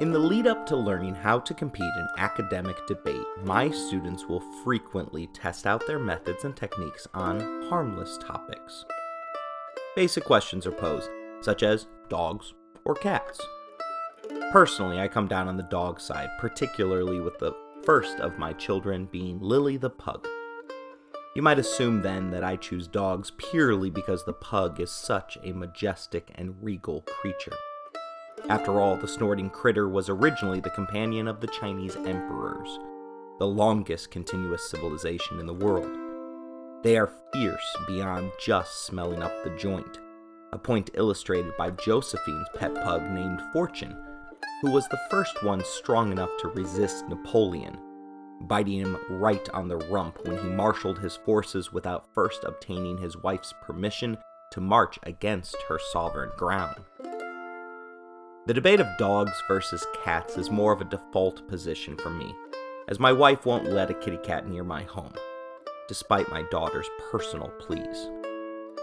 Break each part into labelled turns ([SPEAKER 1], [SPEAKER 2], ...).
[SPEAKER 1] In the lead up to learning how to compete in academic debate, my students will frequently test out their methods and techniques on harmless topics. Basic questions are posed, such as dogs or cats. Personally, I come down on the dog side, particularly with the first of my children being Lily the Pug. You might assume then that I choose dogs purely because the pug is such a majestic and regal creature. After all, the snorting critter was originally the companion of the Chinese emperors, the longest continuous civilization in the world. They are fierce beyond just smelling up the joint, a point illustrated by Josephine's pet pug named Fortune, who was the first one strong enough to resist Napoleon, biting him right on the rump when he marshaled his forces without first obtaining his wife's permission to march against her sovereign ground. The debate of dogs versus cats is more of a default position for me, as my wife won't let a kitty cat near my home, despite my daughter's personal pleas.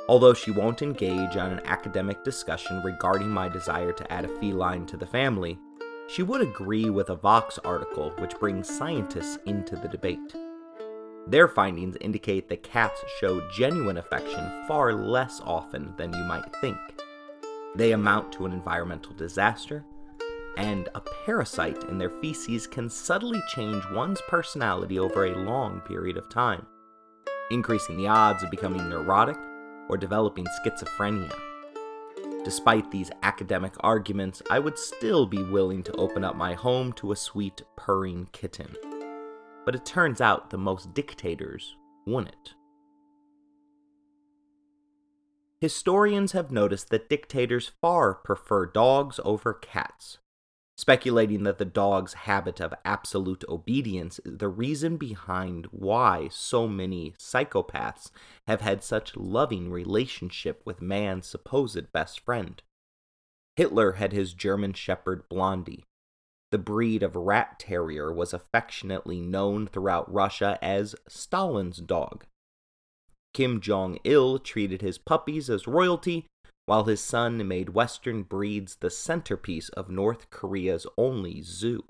[SPEAKER 1] Although she won't engage on an academic discussion regarding my desire to add a feline to the family, she would agree with a Vox article which brings scientists into the debate. Their findings indicate that cats show genuine affection far less often than you might think. They amount to an environmental disaster, and a parasite in their feces can subtly change one's personality over a long period of time, increasing the odds of becoming neurotic or developing schizophrenia. Despite these academic arguments, I would still be willing to open up my home to a sweet, purring kitten. But it turns out the most dictators wouldn't. Historians have noticed that dictators far prefer dogs over cats, speculating that the dog's habit of absolute obedience is the reason behind why so many psychopaths have had such loving relationship with man's supposed best friend. Hitler had his German shepherd Blondi. The breed of rat terrier was affectionately known throughout Russia as Stalin's dog. Kim Jong il treated his puppies as royalty, while his son made Western breeds the centerpiece of North Korea's only zoo.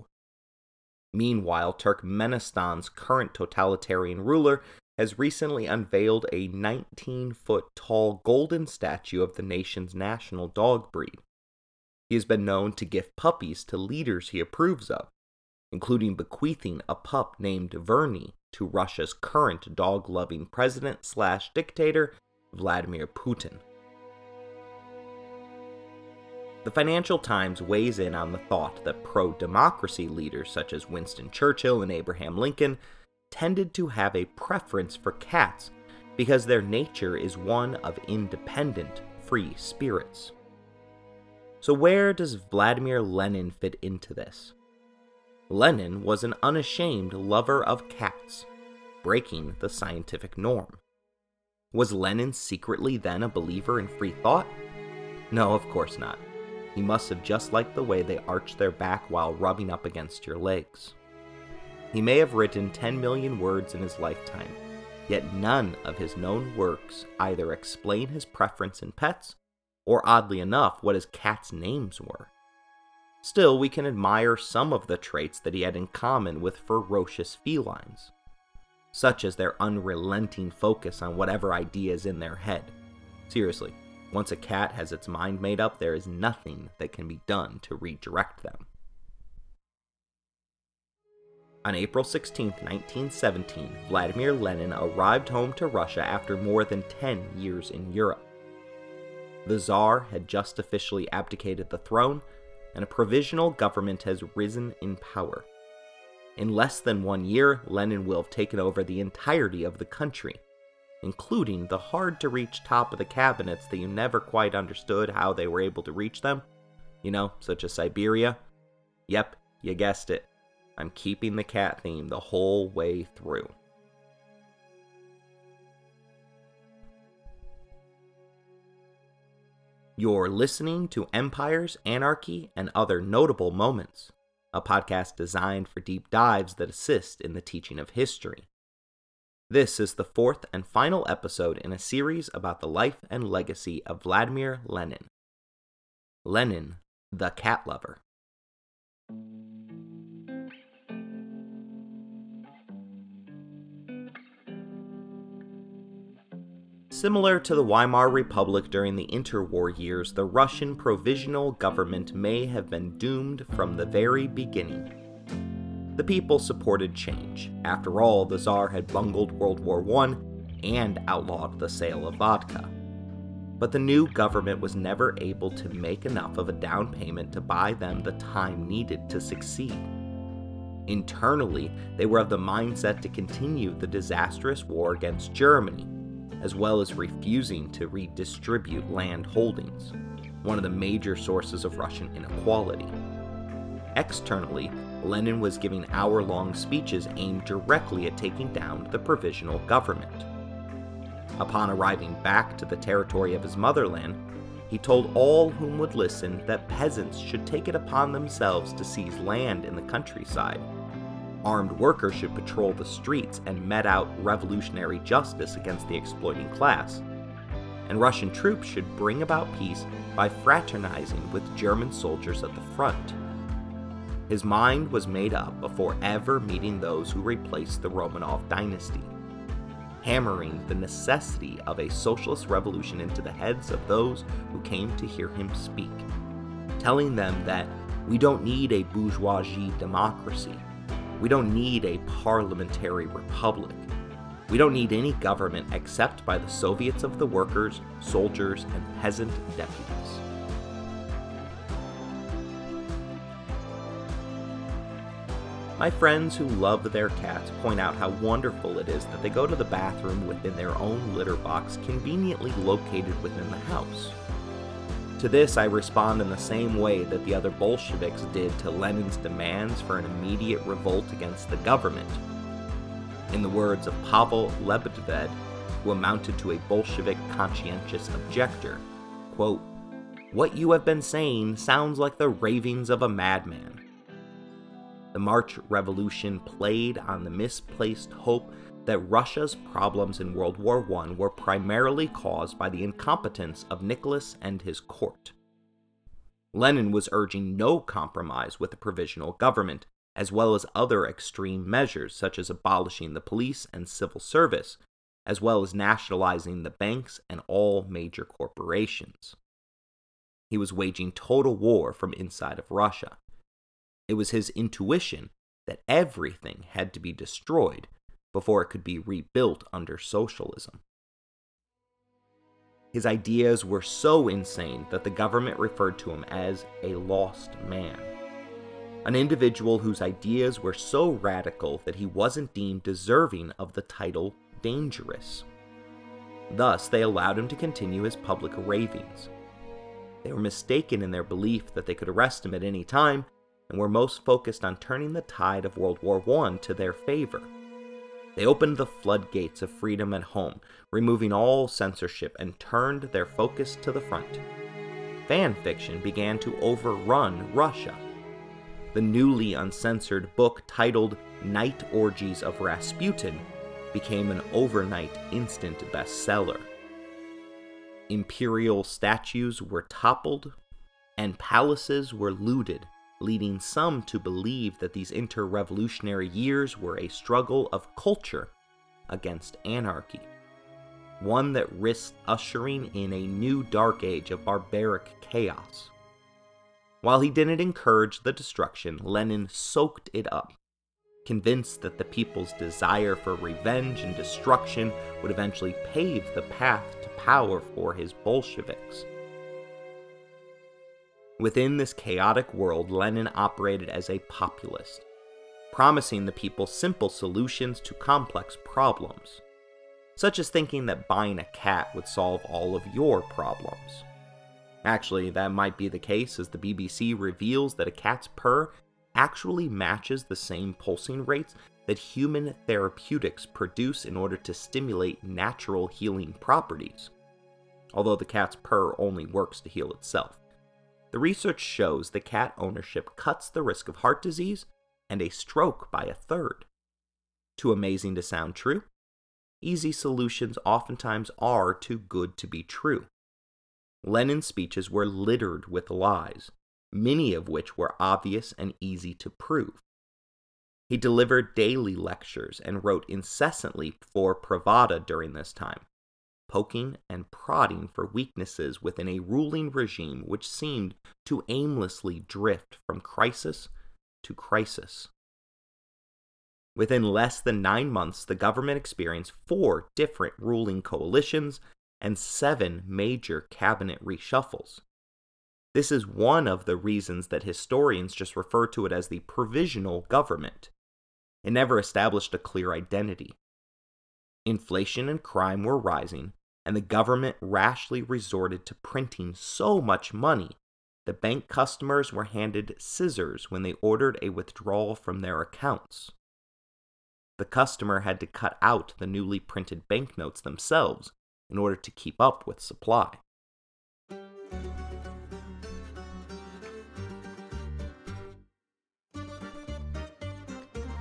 [SPEAKER 1] Meanwhile, Turkmenistan's current totalitarian ruler has recently unveiled a 19 foot tall golden statue of the nation's national dog breed. He has been known to gift puppies to leaders he approves of, including bequeathing a pup named Verny to Russia's current dog loving president slash dictator, Vladimir Putin. The Financial Times weighs in on the thought that pro democracy leaders such as Winston Churchill and Abraham Lincoln tended to have a preference for cats because their nature is one of independent, free spirits. So, where does Vladimir Lenin fit into this? Lenin was an unashamed lover of cats, breaking the scientific norm. Was Lenin secretly then a believer in free thought? No, of course not. He must have just liked the way they arched their back while rubbing up against your legs. He may have written 10 million words in his lifetime, yet none of his known works either explain his preference in pets, or oddly enough, what his cats' names were. Still, we can admire some of the traits that he had in common with ferocious felines, such as their unrelenting focus on whatever idea is in their head. Seriously, once a cat has its mind made up, there is nothing that can be done to redirect them. On April 16, 1917, Vladimir Lenin arrived home to Russia after more than 10 years in Europe. The Tsar had just officially abdicated the throne, and a provisional government has risen in power. In less than one year, Lenin will have taken over the entirety of the country, including the hard to reach top of the cabinets that you never quite understood how they were able to reach them. You know, such as Siberia. Yep, you guessed it. I'm keeping the cat theme the whole way through. You're listening to Empires, Anarchy, and Other Notable Moments, a podcast designed for deep dives that assist in the teaching of history. This is the fourth and final episode in a series about the life and legacy of Vladimir Lenin. Lenin, the cat lover. Similar to the Weimar Republic during the interwar years, the Russian provisional government may have been doomed from the very beginning. The people supported change. After all, the Tsar had bungled World War I and outlawed the sale of vodka. But the new government was never able to make enough of a down payment to buy them the time needed to succeed. Internally, they were of the mindset to continue the disastrous war against Germany as well as refusing to redistribute land holdings, one of the major sources of Russian inequality. Externally, Lenin was giving hour long speeches aimed directly at taking down the provisional government. Upon arriving back to the territory of his motherland, he told all whom would listen that peasants should take it upon themselves to seize land in the countryside armed workers should patrol the streets and met out revolutionary justice against the exploiting class. And Russian troops should bring about peace by fraternizing with German soldiers at the front. His mind was made up before ever meeting those who replaced the Romanov dynasty, hammering the necessity of a socialist revolution into the heads of those who came to hear him speak, telling them that we don't need a bourgeoisie democracy. We don't need a parliamentary republic. We don't need any government except by the Soviets of the workers, soldiers, and peasant deputies. My friends who love their cats point out how wonderful it is that they go to the bathroom within their own litter box conveniently located within the house. To this, I respond in the same way that the other Bolsheviks did to Lenin's demands for an immediate revolt against the government. In the words of Pavel Lebedev, who amounted to a Bolshevik conscientious objector, quote, What you have been saying sounds like the ravings of a madman. The March Revolution played on the misplaced hope that Russia's problems in World War I were primarily caused by the incompetence of Nicholas and his court. Lenin was urging no compromise with the provisional government, as well as other extreme measures such as abolishing the police and civil service, as well as nationalizing the banks and all major corporations. He was waging total war from inside of Russia. It was his intuition that everything had to be destroyed before it could be rebuilt under socialism. His ideas were so insane that the government referred to him as a lost man. An individual whose ideas were so radical that he wasn't deemed deserving of the title dangerous. Thus, they allowed him to continue his public ravings. They were mistaken in their belief that they could arrest him at any time and were most focused on turning the tide of World War I to their favor. They opened the floodgates of freedom at home, removing all censorship, and turned their focus to the front. Fan fiction began to overrun Russia. The newly uncensored book titled Night Orgies of Rasputin became an overnight instant bestseller. Imperial statues were toppled, and palaces were looted leading some to believe that these inter-revolutionary years were a struggle of culture against anarchy, one that risked ushering in a new dark age of barbaric chaos. While he didn't encourage the destruction, Lenin soaked it up, convinced that the people's desire for revenge and destruction would eventually pave the path to power for his Bolsheviks. Within this chaotic world, Lenin operated as a populist, promising the people simple solutions to complex problems, such as thinking that buying a cat would solve all of your problems. Actually, that might be the case as the BBC reveals that a cat's purr actually matches the same pulsing rates that human therapeutics produce in order to stimulate natural healing properties, although the cat's purr only works to heal itself. The research shows that cat ownership cuts the risk of heart disease and a stroke by a third. Too amazing to sound true? Easy solutions oftentimes are too good to be true. Lenin's speeches were littered with lies, many of which were obvious and easy to prove. He delivered daily lectures and wrote incessantly for Pravda during this time. Poking and prodding for weaknesses within a ruling regime which seemed to aimlessly drift from crisis to crisis. Within less than nine months, the government experienced four different ruling coalitions and seven major cabinet reshuffles. This is one of the reasons that historians just refer to it as the provisional government. It never established a clear identity. Inflation and crime were rising, and the government rashly resorted to printing so much money that bank customers were handed scissors when they ordered a withdrawal from their accounts. The customer had to cut out the newly printed banknotes themselves in order to keep up with supply.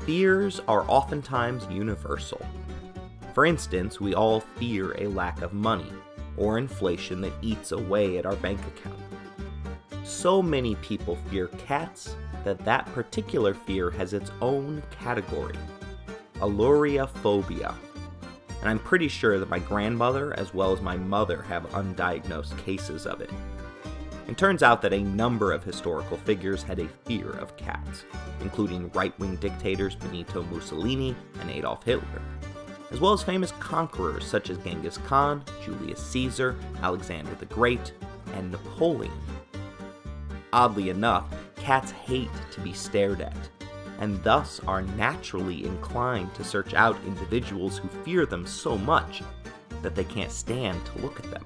[SPEAKER 1] Fears are oftentimes universal. For instance, we all fear a lack of money or inflation that eats away at our bank account. So many people fear cats that that particular fear has its own category Ailurophobia and I'm pretty sure that my grandmother as well as my mother have undiagnosed cases of it. It turns out that a number of historical figures had a fear of cats, including right wing dictators Benito Mussolini and Adolf Hitler, as well as famous conquerors such as Genghis Khan, Julius Caesar, Alexander the Great, and Napoleon. Oddly enough, cats hate to be stared at, and thus are naturally inclined to search out individuals who fear them so much that they can't stand to look at them.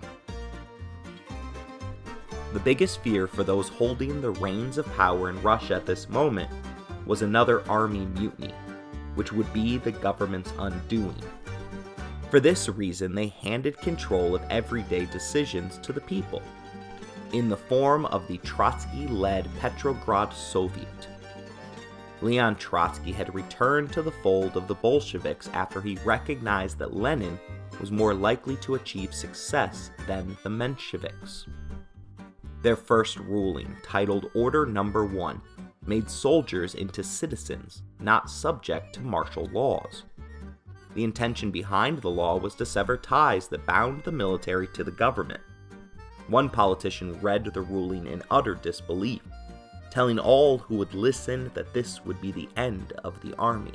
[SPEAKER 1] The biggest fear for those holding the reins of power in Russia at this moment was another army mutiny, which would be the government's undoing. For this reason, they handed control of everyday decisions to the people, in the form of the Trotsky led Petrograd Soviet. Leon Trotsky had returned to the fold of the Bolsheviks after he recognized that Lenin was more likely to achieve success than the Mensheviks. Their first ruling, titled Order Number One, made soldiers into citizens, not subject to martial laws. The intention behind the law was to sever ties that bound the military to the government. One politician read the ruling in utter disbelief telling all who would listen that this would be the end of the army.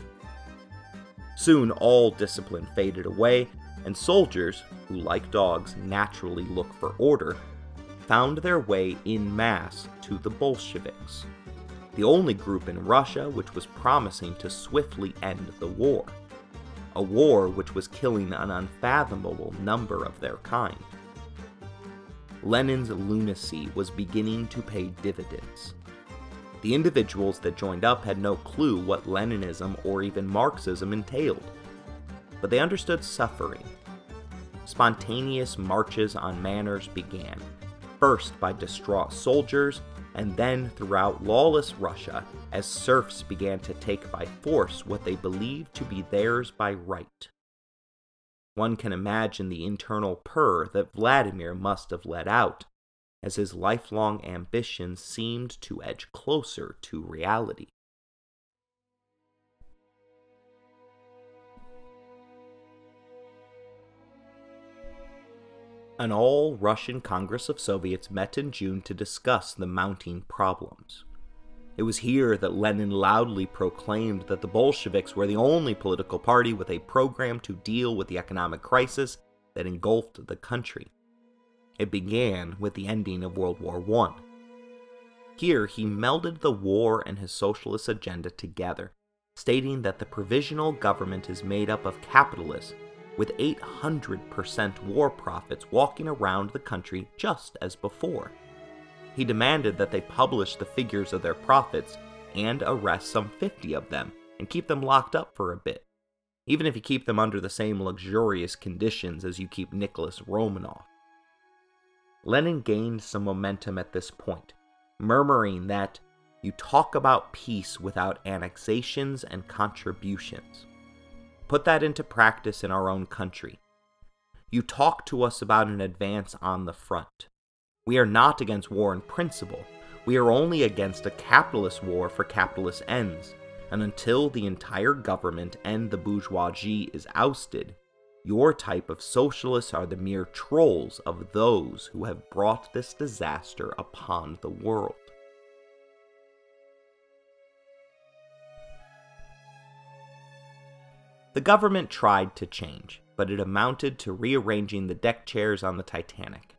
[SPEAKER 1] Soon all discipline faded away, and soldiers, who like dogs naturally look for order, found their way in mass to the Bolsheviks, the only group in Russia which was promising to swiftly end the war, a war which was killing an unfathomable number of their kind. Lenin's lunacy was beginning to pay dividends. The individuals that joined up had no clue what Leninism or even Marxism entailed, but they understood suffering. Spontaneous marches on manors began, first by distraught soldiers, and then throughout lawless Russia as serfs began to take by force what they believed to be theirs by right. One can imagine the internal purr that Vladimir must have let out as his lifelong ambitions seemed to edge closer to reality. An all Russian Congress of Soviets met in June to discuss the mounting problems. It was here that Lenin loudly proclaimed that the Bolsheviks were the only political party with a program to deal with the economic crisis that engulfed the country. It began with the ending of World War I. Here, he melded the war and his socialist agenda together, stating that the provisional government is made up of capitalists with 800% war profits walking around the country just as before. He demanded that they publish the figures of their profits and arrest some 50 of them and keep them locked up for a bit, even if you keep them under the same luxurious conditions as you keep Nicholas Romanov. Lenin gained some momentum at this point, murmuring that you talk about peace without annexations and contributions. Put that into practice in our own country. You talk to us about an advance on the front. We are not against war in principle. We are only against a capitalist war for capitalist ends. And until the entire government and the bourgeoisie is ousted, Your type of socialists are the mere trolls of those who have brought this disaster upon the world. The government tried to change, but it amounted to rearranging the deck chairs on the Titanic.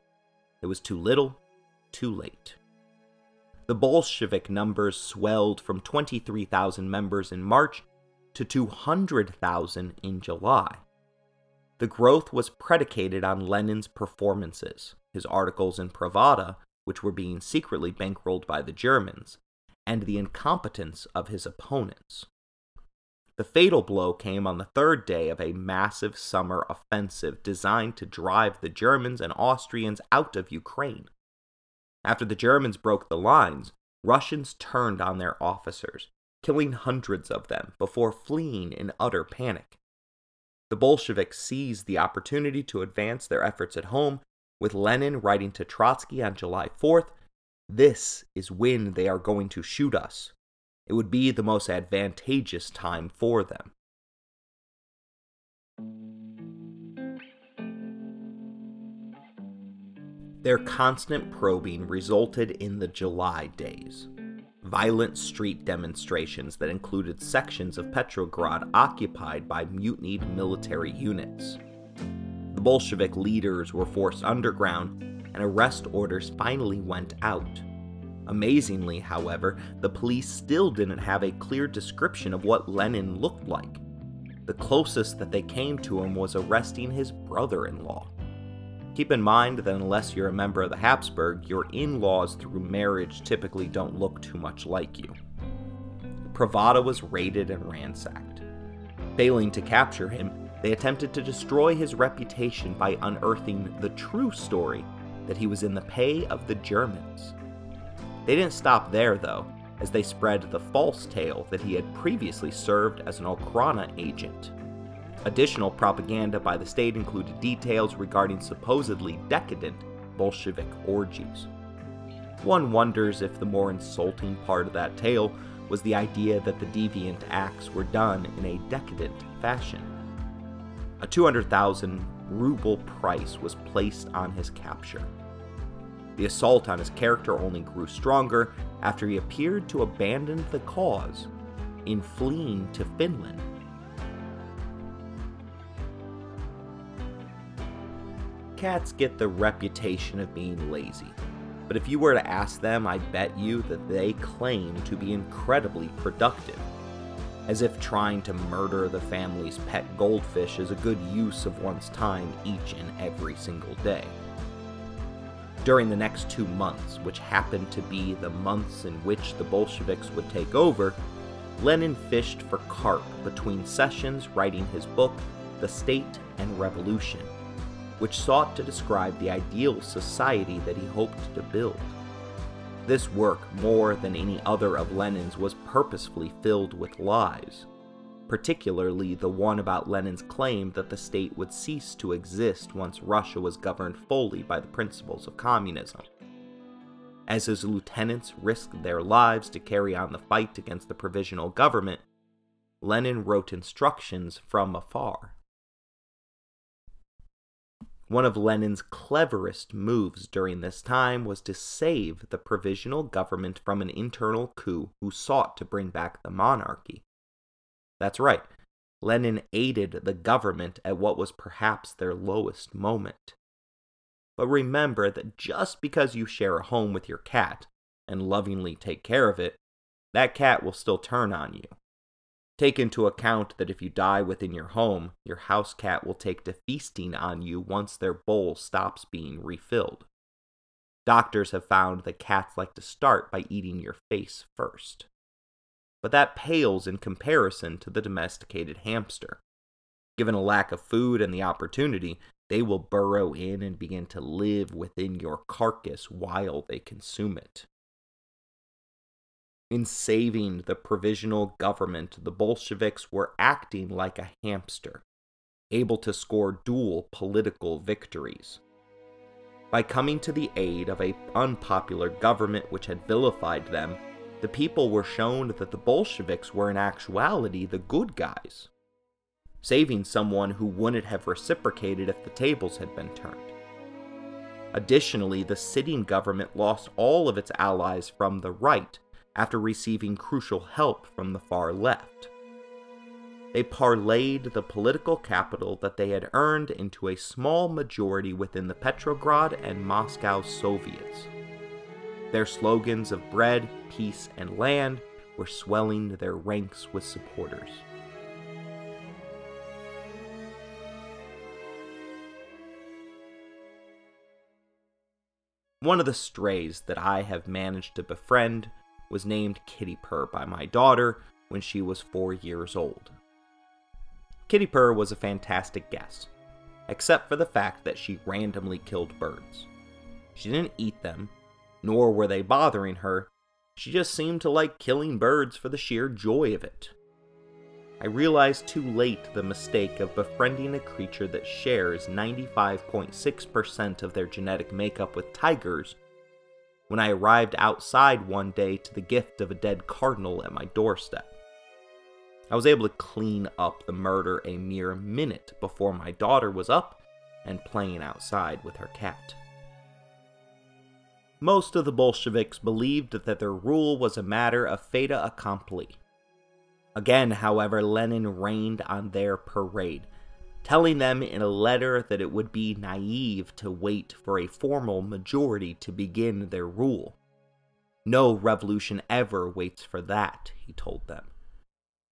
[SPEAKER 1] It was too little, too late. The Bolshevik numbers swelled from 23,000 members in March to 200,000 in July. The growth was predicated on Lenin's performances, his articles in Pravda, which were being secretly bankrolled by the Germans, and the incompetence of his opponents. The fatal blow came on the third day of a massive summer offensive designed to drive the Germans and Austrians out of Ukraine. After the Germans broke the lines, Russians turned on their officers, killing hundreds of them before fleeing in utter panic. The Bolsheviks seized the opportunity to advance their efforts at home, with Lenin writing to Trotsky on July 4th This is when they are going to shoot us. It would be the most advantageous time for them. Their constant probing resulted in the July days. Violent street demonstrations that included sections of Petrograd occupied by mutinied military units. The Bolshevik leaders were forced underground, and arrest orders finally went out. Amazingly, however, the police still didn't have a clear description of what Lenin looked like. The closest that they came to him was arresting his brother in law. Keep in mind that unless you're a member of the Habsburg, your in laws through marriage typically don't look too much like you. Pravda was raided and ransacked. Failing to capture him, they attempted to destroy his reputation by unearthing the true story that he was in the pay of the Germans. They didn't stop there, though, as they spread the false tale that he had previously served as an Okhrana agent. Additional propaganda by the state included details regarding supposedly decadent Bolshevik orgies. One wonders if the more insulting part of that tale was the idea that the deviant acts were done in a decadent fashion. A 200,000 ruble price was placed on his capture. The assault on his character only grew stronger after he appeared to abandon the cause in fleeing to Finland cats get the reputation of being lazy. But if you were to ask them, I bet you that they claim to be incredibly productive. As if trying to murder the family's pet goldfish is a good use of one's time each and every single day. During the next two months, which happened to be the months in which the Bolsheviks would take over, Lenin fished for carp between sessions writing his book, The State and Revolution which sought to describe the ideal society that he hoped to build. This work, more than any other of Lenin's, was purposefully filled with lies, particularly the one about Lenin's claim that the state would cease to exist once Russia was governed fully by the principles of communism. As his lieutenants risked their lives to carry on the fight against the provisional government, Lenin wrote instructions from afar. One of Lenin's cleverest moves during this time was to save the provisional government from an internal coup who sought to bring back the monarchy. That's right, Lenin aided the government at what was perhaps their lowest moment. But remember that just because you share a home with your cat and lovingly take care of it, that cat will still turn on you. Take into account that if you die within your home, your house cat will take to feasting on you once their bowl stops being refilled. Doctors have found that cats like to start by eating your face first. But that pales in comparison to the domesticated hamster. Given a lack of food and the opportunity, they will burrow in and begin to live within your carcass while they consume it. In saving the provisional government, the Bolsheviks were acting like a hamster, able to score dual political victories. By coming to the aid of a unpopular government which had vilified them, the people were shown that the Bolsheviks were in actuality the good guys. saving someone who wouldn't have reciprocated if the tables had been turned. Additionally, the sitting government lost all of its allies from the right after receiving crucial help from the far left. They parlayed the political capital that they had earned into a small majority within the Petrograd and Moscow Soviets. Their slogans of bread, peace, and land were swelling their ranks with supporters. One of the strays that I have managed to befriend was named Kitty Purr by my daughter when she was four years old. Kitty Purr was a fantastic guest, except for the fact that she randomly killed birds. She didn't eat them, nor were they bothering her, she just seemed to like killing birds for the sheer joy of it. I realized too late the mistake of befriending a creature that shares 95.6% of their genetic makeup with tigers when I arrived outside one day to the gift of a dead cardinal at my doorstep. I was able to clean up the murder a mere minute before my daughter was up and playing outside with her cat. Most of the Bolsheviks believed that their rule was a matter of fait accompli Again, however, Lenin rained on their parade, telling them in a letter that it would be naive to wait for a formal majority to begin their rule. No revolution ever waits for that, he told them.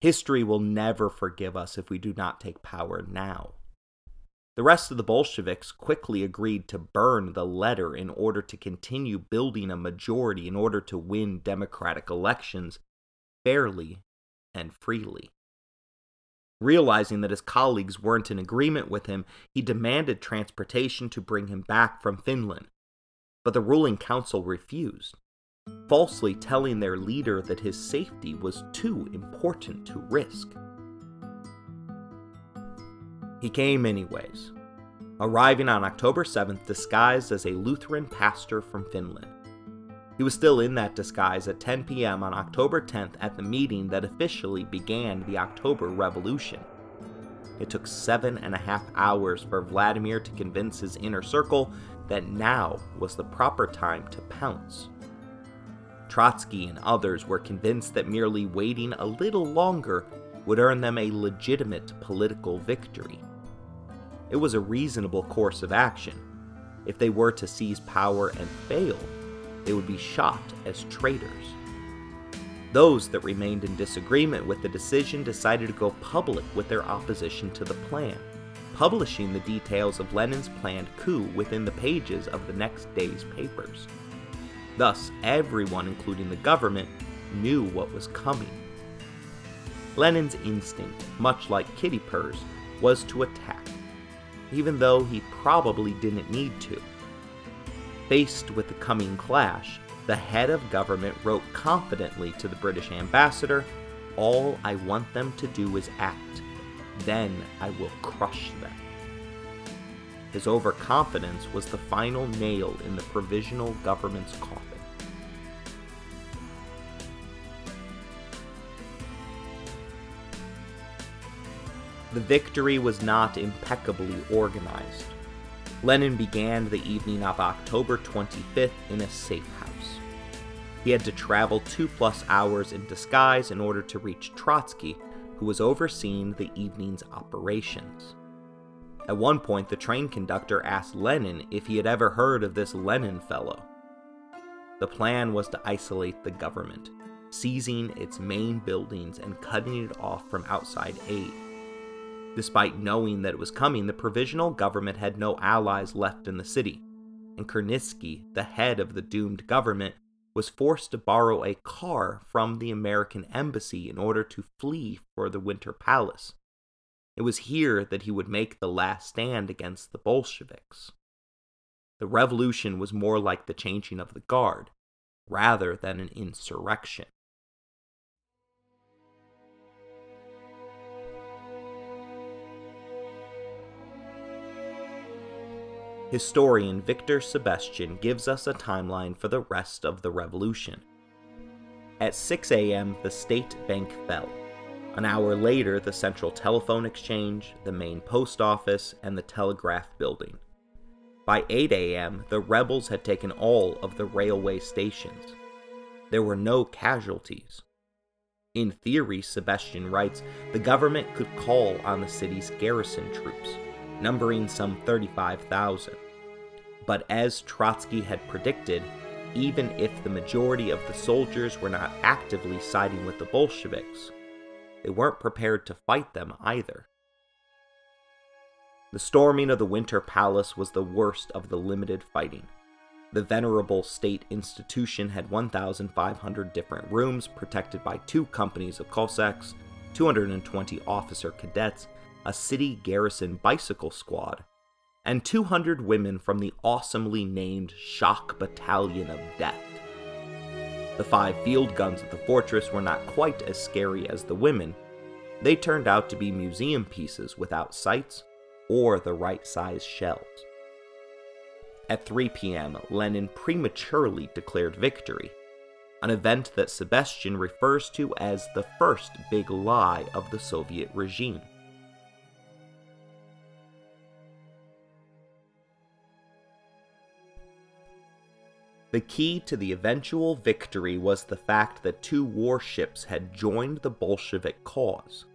[SPEAKER 1] History will never forgive us if we do not take power now. The rest of the Bolsheviks quickly agreed to burn the letter in order to continue building a majority in order to win democratic elections fairly and freely. Realizing that his colleagues weren't in agreement with him, he demanded transportation to bring him back from Finland. But the ruling council refused, falsely telling their leader that his safety was too important to risk. He came anyways, arriving on October 7th disguised as a Lutheran pastor from Finland. He was still in that disguise at 10 p.m. on October 10th at the meeting that officially began the October Revolution. It took seven and a half hours for Vladimir to convince his inner circle that now was the proper time to pounce. Trotsky and others were convinced that merely waiting a little longer would earn them a legitimate political victory. It was a reasonable course of action. If they were to seize power and fail, they would be shot as traitors. Those that remained in disagreement with the decision decided to go public with their opposition to the plan, publishing the details of Lenin's planned coup within the pages of the next day's papers. Thus, everyone, including the government, knew what was coming. Lenin's instinct, much like Kitty Purr's, was to attack, even though he probably didn't need to. Faced with the coming clash, the head of government wrote confidently to the British ambassador All I want them to do is act. Then I will crush them. His overconfidence was the final nail in the provisional government's coffin. The victory was not impeccably organized. Lenin began the evening of October 25th in a safe house. He had to travel two plus hours in disguise in order to reach Trotsky, who was overseeing the evening's operations. At one point, the train conductor asked Lenin if he had ever heard of this Lenin fellow. The plan was to isolate the government, seizing its main buildings and cutting it off from outside aid. Despite knowing that it was coming, the provisional government had no allies left in the city, and Khmelnytsky, the head of the doomed government, was forced to borrow a car from the American embassy in order to flee for the Winter Palace. It was here that he would make the last stand against the Bolsheviks. The revolution was more like the changing of the guard, rather than an insurrection. Historian Victor Sebestyen gives us a timeline for the rest of the revolution. At 6 a.m., the state bank fell. An hour later, the central telephone exchange, the main post office, and the telegraph building. By 8 a.m., the rebels had taken all of the railway stations. There were no casualties. In theory, Sebestyen writes, the government could call on the city's garrison troops, numbering some 35,000. But as Trotsky had predicted, even if the majority of the soldiers were not actively siding with the Bolsheviks, they weren't prepared to fight them either. The storming of the Winter Palace was the worst of the limited fighting. The venerable state institution had 1,500 different rooms protected by two companies of Cossacks, 220 officer cadets, a city garrison bicycle squad, and 200 women from the awesomely named Shock Battalion of Death. The five field guns at the fortress were not quite as scary as the women. They turned out to be museum pieces without sights or the right size shells. At 3 p.m., Lenin prematurely declared victory, an event that Sebestyen refers to as the first big lie of the Soviet regime. The key to the eventual victory was the fact that two warships had joined the Bolshevik cause.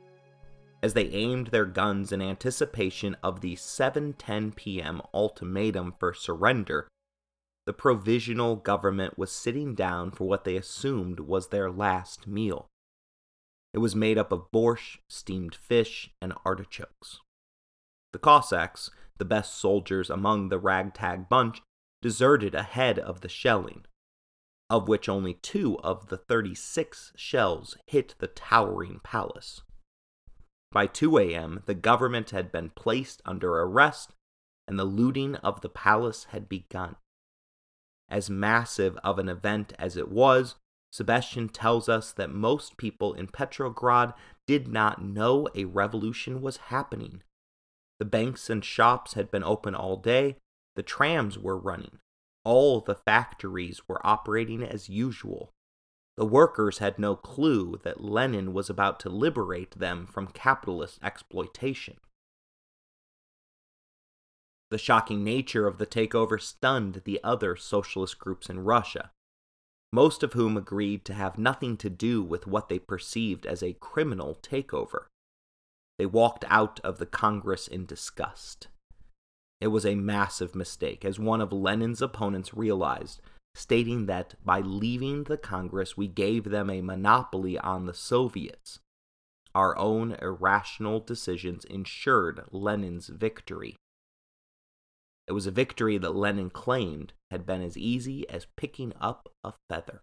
[SPEAKER 1] As they aimed their guns in anticipation of the 7:10 p.m. ultimatum for surrender, the provisional government was sitting down for what they assumed was their last meal. It was made up of borscht, steamed fish, and artichokes. The Cossacks, the best soldiers among the ragtag bunch, deserted ahead of the shelling, of which only two of the 36 shells hit the towering palace. By 2 a.m., the government had been placed under arrest and the looting of the palace had begun. As massive of an event as it was, Sebestyen tells us that most people in Petrograd did not know a revolution was happening. The banks and shops had been open all day, the trams were running. All the factories were operating as usual. The workers had no clue that Lenin was about to liberate them from capitalist exploitation. The shocking nature of the takeover stunned the other socialist groups in Russia, most of whom agreed to have nothing to do with what they perceived as a criminal takeover. They walked out of the Congress in disgust. It was a massive mistake, as one of Lenin's opponents realized, stating that by leaving the Congress, we gave them a monopoly on the Soviets. Our own irrational decisions ensured Lenin's victory. It was a victory that Lenin claimed had been as easy as picking up a feather.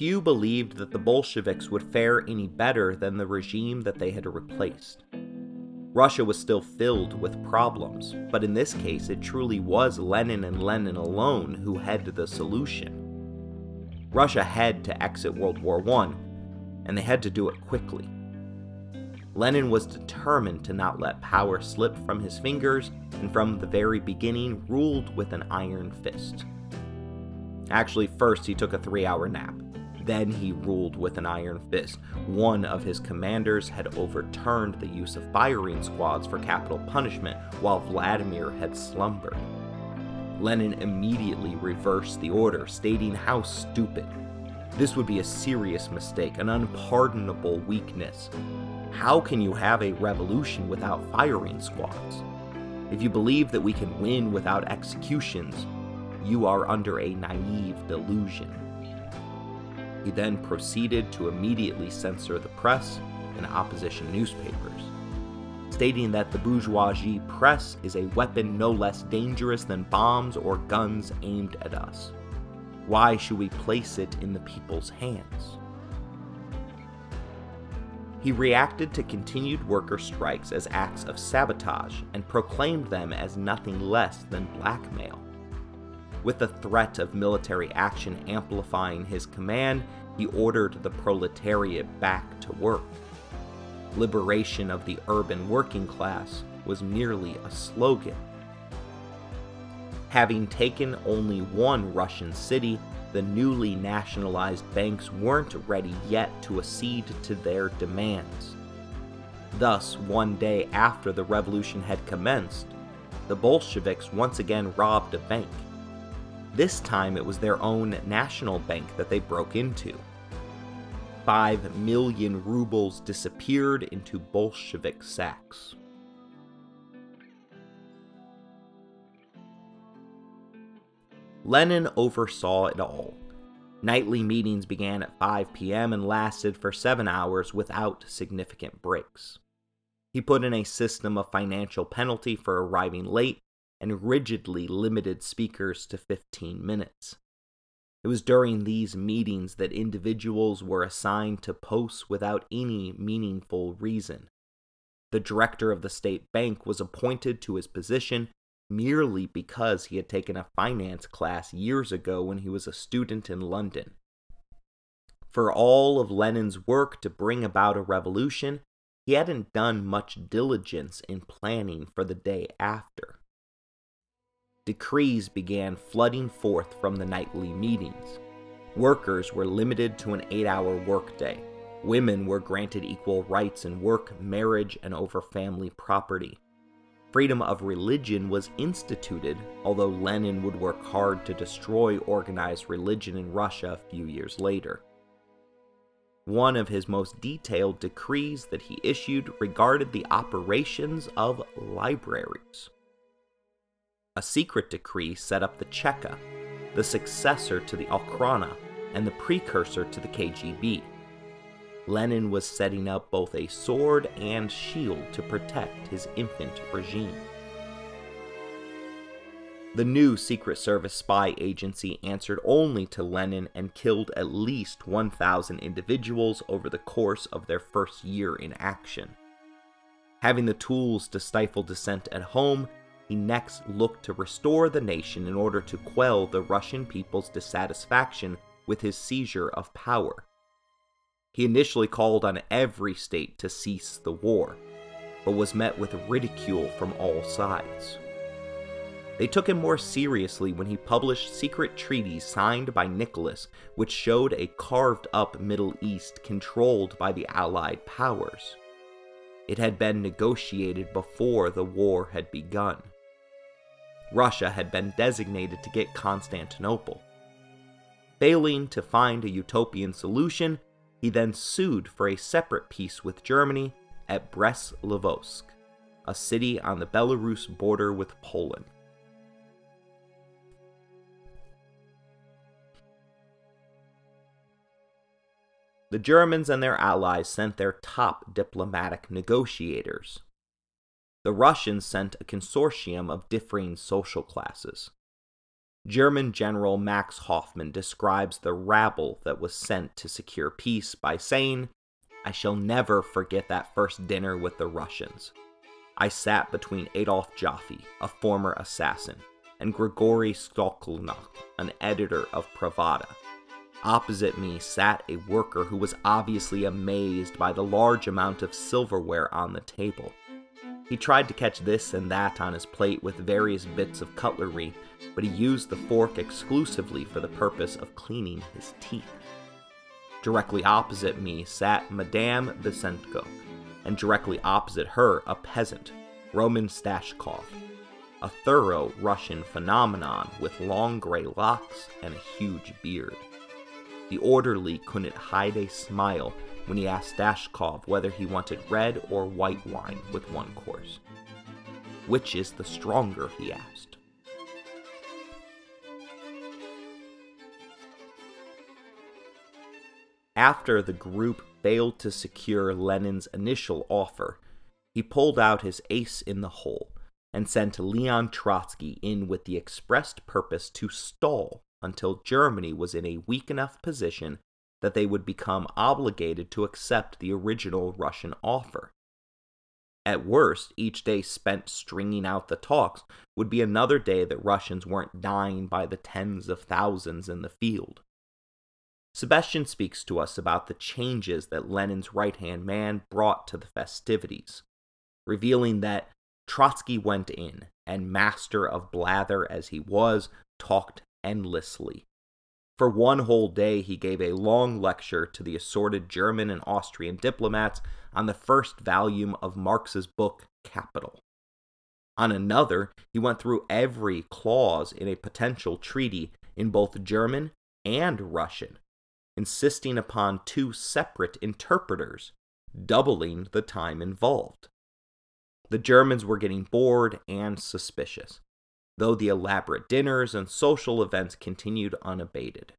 [SPEAKER 1] Few believed that the Bolsheviks would fare any better than the regime that they had replaced. Russia was still filled with problems, but in this case it truly was Lenin and Lenin alone who had the solution. Russia had to exit World War I, and they had to do it quickly. Lenin was determined to not let power slip from his fingers, and from the very beginning ruled with an iron fist. Actually, first he took a three hour nap. Then he ruled with an iron fist. One of his commanders had overturned the use of firing squads for capital punishment, while Vladimir had slumbered. Lenin immediately reversed the order, stating how stupid. This would be a serious mistake, an unpardonable weakness. How can you have a revolution without firing squads? If you believe that we can win without executions, you are under a naive delusion. He then proceeded to immediately censor the press and opposition newspapers, stating that the bourgeoisie press is a weapon no less dangerous than bombs or guns aimed at us. Why should we place it in the people's hands? He reacted to continued worker strikes as acts of sabotage and proclaimed them as nothing less than blackmail. With the threat of military action amplifying his command, he ordered the proletariat back to work. Liberation of the urban working class was merely a slogan. Having taken only one Russian city, the newly nationalized banks weren't ready yet to accede to their demands. Thus, one day after the revolution had commenced, the Bolsheviks once again robbed a bank. This time it was their own national bank that they broke into. Five million rubles disappeared into Bolshevik sacks. Lenin oversaw it all. Nightly meetings began at 5 p.m. and lasted for seven hours without significant breaks. He put in a system of financial penalty for arriving late and rigidly limited speakers to 15 minutes. It was during these meetings that individuals were assigned to posts without any meaningful reason. The director of the state bank was appointed to his position merely because he had taken a finance class years ago when he was a student in London. For all of Lenin's work to bring about a revolution, he hadn't done much diligence in planning for the day after. Decrees began flooding forth from the nightly meetings. Workers were limited to an eight hour workday. Women were granted equal rights in work, marriage, and over family property. Freedom of religion was instituted, although Lenin would work hard to destroy organized religion in Russia a few years later. One of his most detailed decrees that he issued regarded the operations of libraries. A secret decree set up the Cheka, the successor to the Okhrana and the precursor to the KGB. Lenin was setting up both a sword and shield to protect his infant regime. The new Secret Service spy agency answered only to Lenin and killed at least 1,000 individuals over the course of their first year in action. Having the tools to stifle dissent at home, he next looked to restore the nation in order to quell the Russian people's dissatisfaction with his seizure of power. He initially called on every state to cease the war, but was met with ridicule from all sides. They took him more seriously when he published secret treaties signed by Nicholas, which showed a carved up Middle East controlled by the Allied powers. It had been negotiated before the war had begun. Russia had been designated to get Constantinople. Failing to find a utopian solution, he then sued for a separate peace with Germany at Brest-Litovsk, a city on the Belarus border with Poland. The Germans and their allies sent their top diplomatic negotiators. The Russians sent a consortium of differing social classes. German General Max Hoffman describes the rabble that was sent to secure peace by saying, I shall never forget that first dinner with the Russians. I sat between Adolf Joffe, a former assassin, and Grigory Skolniak, an editor of Pravda. Opposite me sat a worker who was obviously amazed by the large amount of silverware on the table. He tried to catch this and that on his plate with various bits of cutlery, but he used the fork exclusively for the purpose of cleaning his teeth. Directly opposite me sat Madame Bitsenko, and directly opposite her a peasant, Roman Stashkov, a thorough Russian phenomenon with long gray locks and a huge beard. The orderly couldn't hide a smile when he asked Stashkov whether he wanted red or white wine with one course. Which is the stronger, he asked. After the group failed to secure Lenin's initial offer, he pulled out his ace in the hole and sent Leon Trotsky in with the expressed purpose to stall until Germany was in a weak enough position that they would become obligated to accept the original Russian offer. At worst, each day spent stringing out the talks would be another day that Russians weren't dying by the tens of thousands in the field. Sebestyen speaks to us about the changes that Lenin's right hand man brought to the festivities, revealing that Trotsky went in, and master of blather as he was, talked endlessly. For one whole day, he gave a long lecture to the assorted German and Austrian diplomats on the first volume of Marx's book, Capital. On another, he went through every clause in a potential treaty in both German and Russian, insisting upon two separate interpreters, doubling the time involved. The Germans were getting bored and suspicious, though the elaborate dinners and social events continued unabated.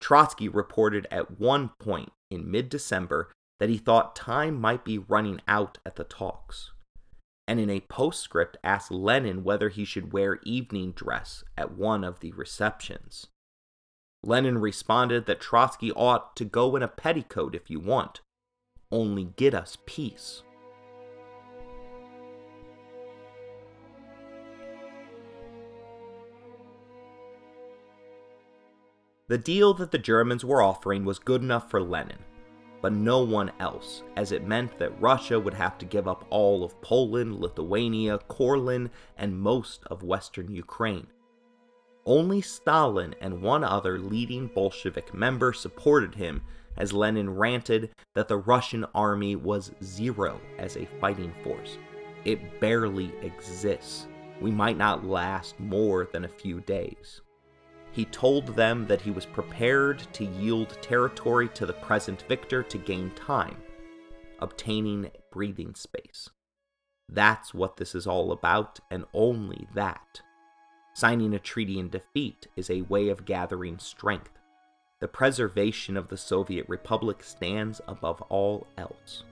[SPEAKER 1] Trotsky reported at one point in mid December that he thought time might be running out at the talks, and in a postscript asked Lenin whether he should wear evening dress at one of the receptions. Lenin responded that Trotsky ought to go in a petticoat if you want, only get us peace. The deal that the Germans were offering was good enough for Lenin, but no one else, as it meant that Russia would have to give up all of Poland, Lithuania, Courland, and most of western Ukraine. Only Stalin and one other leading Bolshevik member supported him as Lenin ranted that the Russian army was zero as a fighting force. It barely exists. We might not last more than a few days he told them that he was prepared to yield territory to the present victor to gain time, obtaining breathing space. That's what this is all about, and only that. Signing a treaty in defeat is a way of gathering strength. The preservation of the Soviet Republic stands above all else.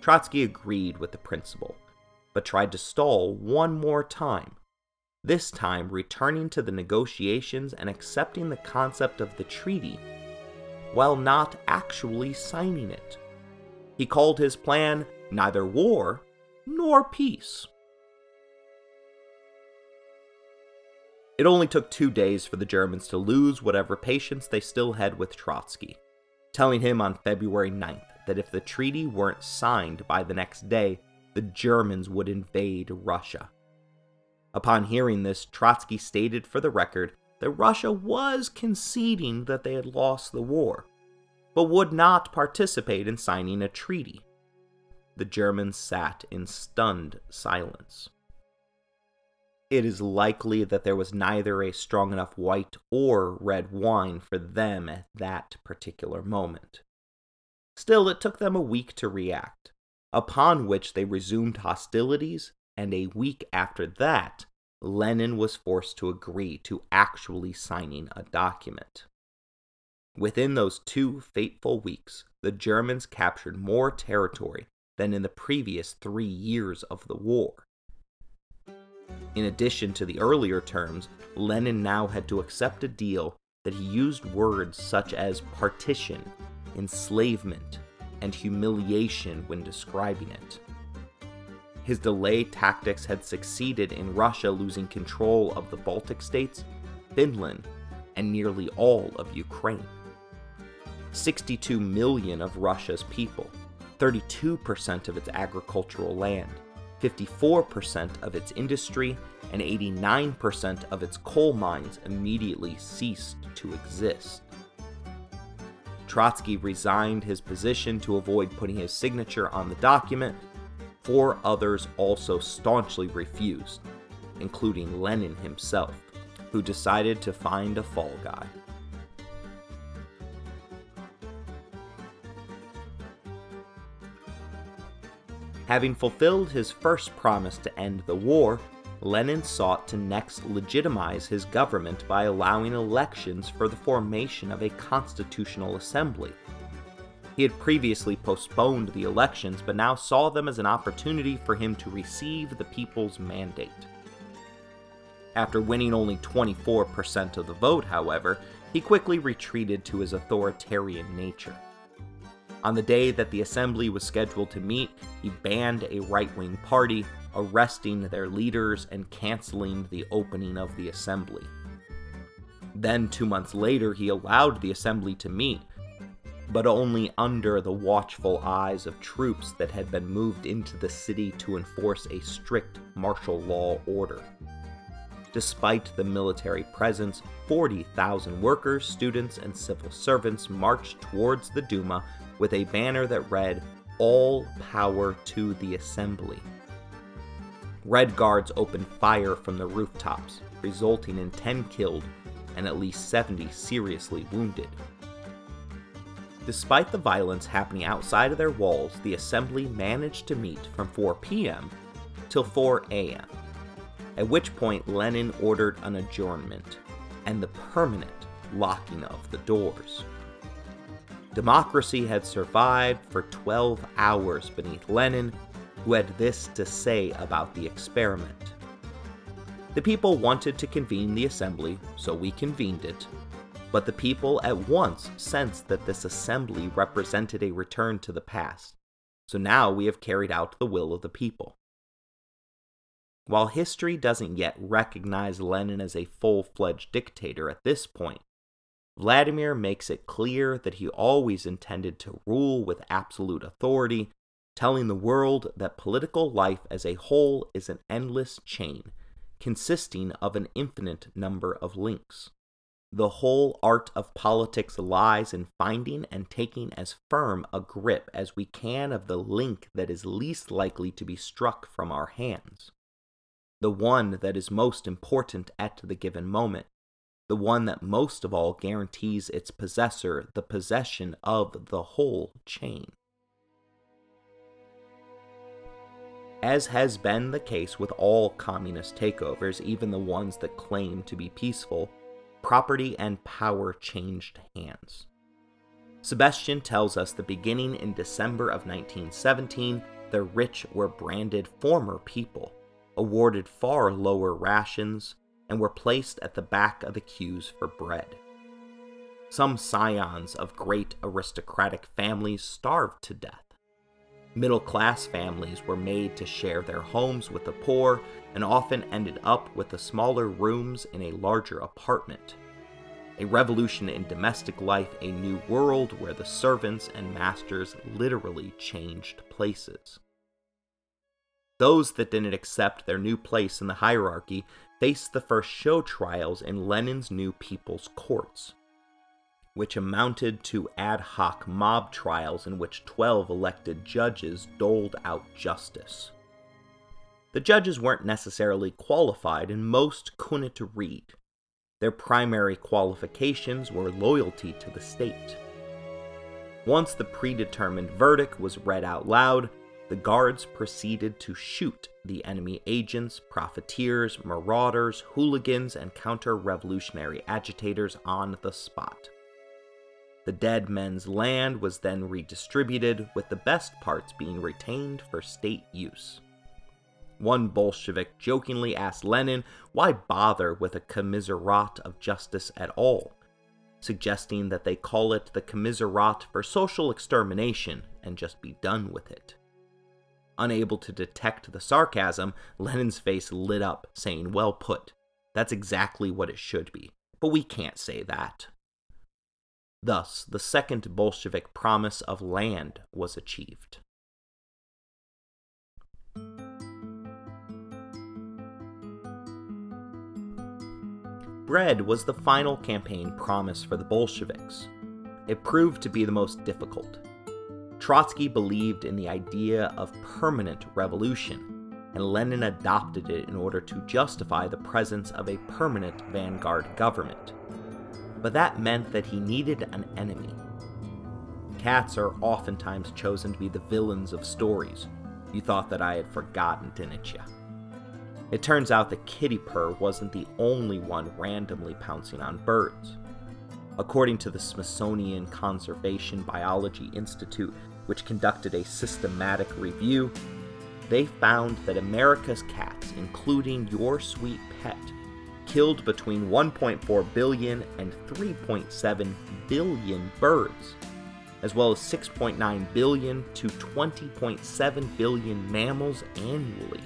[SPEAKER 1] Trotsky agreed with the principle, but tried to stall one more time this time returning to the negotiations and accepting the concept of the treaty, while not actually signing it. He called his plan neither war nor peace. It only took two days for the Germans to lose whatever patience they still had with Trotsky, telling him on February 9th that if the treaty weren't signed by the next day, the Germans would invade Russia. Upon hearing this, Trotsky stated for the record that Russia was conceding that they had lost the war, but would not participate in signing a treaty. The Germans sat in stunned silence. It is likely that there was neither a strong enough white or red wine for them at that particular moment. Still, it took them a week to react, upon which they resumed hostilities and a week after that, Lenin was forced to agree to actually signing a document. Within those two fateful weeks, the Germans captured more territory than in the previous three years of the war. In addition to the earlier terms, Lenin now had to accept a deal that he used words such as partition, enslavement, and humiliation when describing it. His delay tactics had succeeded in Russia losing control of the Baltic states, Finland, and nearly all of Ukraine. 62 million of Russia's people, 32% of its agricultural land, 54% of its industry, and 89% of its coal mines immediately ceased to exist. Trotsky resigned his position to avoid putting his signature on the document Four others also staunchly refused, including Lenin himself, who decided to find a fall guy. Having fulfilled his first promise to end the war, Lenin sought to next legitimize his government by allowing elections for the formation of a constitutional assembly he had previously postponed the elections, but now saw them as an opportunity for him to receive the people's mandate. After winning only 24% of the vote, however, he quickly retreated to his authoritarian nature. On the day that the assembly was scheduled to meet, he banned a right wing party, arresting their leaders and canceling the opening of the assembly. Then, two months later, he allowed the assembly to meet, but only under the watchful eyes of troops that had been moved into the city to enforce a strict martial law order. Despite the military presence, 40,000 workers, students, and civil servants marched towards the Duma with a banner that read, All Power to the Assembly. Red Guards opened fire from the rooftops, resulting in 10 killed and at least 70 seriously wounded. Despite the violence happening outside of their walls, the assembly managed to meet from 4 p.m. till 4 a.m., at which point Lenin ordered an adjournment and the permanent locking of the doors. Democracy had survived for 12 hours beneath Lenin, who had this to say about the experiment. The people wanted to convene the assembly, so we convened it, but the people at once sensed that this assembly represented a return to the past, so now we have carried out the will of the people. While history doesn't yet recognize Lenin as a full fledged dictator at this point, Vladimir makes it clear that he always intended to rule with absolute authority, telling the world that political life as a whole is an endless chain, consisting of an infinite number of links. The whole art of politics lies in finding and taking as firm a grip as we can of the link that is least likely to be struck from our hands. The one that is most important at the given moment, the one that most of all guarantees its possessor the possession of the whole chain. As has been the case with all communist takeovers, even the ones that claim to be peaceful, property and power changed hands. Sebestyen tells us that beginning in December of 1917, the rich were branded former people, awarded far lower rations, and were placed at the back of the queues for bread. Some scions of great aristocratic families starved to death. Middle class families were made to share their homes with the poor and often ended up with the smaller rooms in a larger apartment. A revolution in domestic life, a new world where the servants and masters literally changed places. Those that didn't accept their new place in the hierarchy faced the first show trials in Lenin's new People's Courts which amounted to ad hoc mob trials in which 12 elected judges doled out justice. The judges weren't necessarily qualified, and most couldn't read. Their primary qualifications were loyalty to the state. Once the predetermined verdict was read out loud, the guards proceeded to shoot the enemy agents, profiteers, marauders, hooligans, and counter revolutionary agitators on the spot. The dead men's land was then redistributed, with the best parts being retained for state use. One Bolshevik jokingly asked Lenin why bother with a commissariat of justice at all, suggesting that they call it the commissariat for social extermination and just be done with it. Unable to detect the sarcasm, Lenin's face lit up, saying, Well put. That's exactly what it should be. But we can't say that. Thus, the second Bolshevik promise of land was achieved. Bread was the final campaign promise for the Bolsheviks. It proved to be the most difficult. Trotsky believed in the idea of permanent revolution, and Lenin adopted it in order to justify the presence of a permanent vanguard government but that meant that he needed an enemy. Cats are oftentimes chosen to be the villains of stories. You thought that I had forgotten, didn't you? It turns out that Kitty Purr wasn't the only one randomly pouncing on birds. According to the Smithsonian Conservation Biology Institute, which conducted a systematic review, they found that America's cats, including your sweet pet, killed between 1.4 billion and 3.7 billion birds, as well as 6.9 billion to 20.7 billion mammals annually,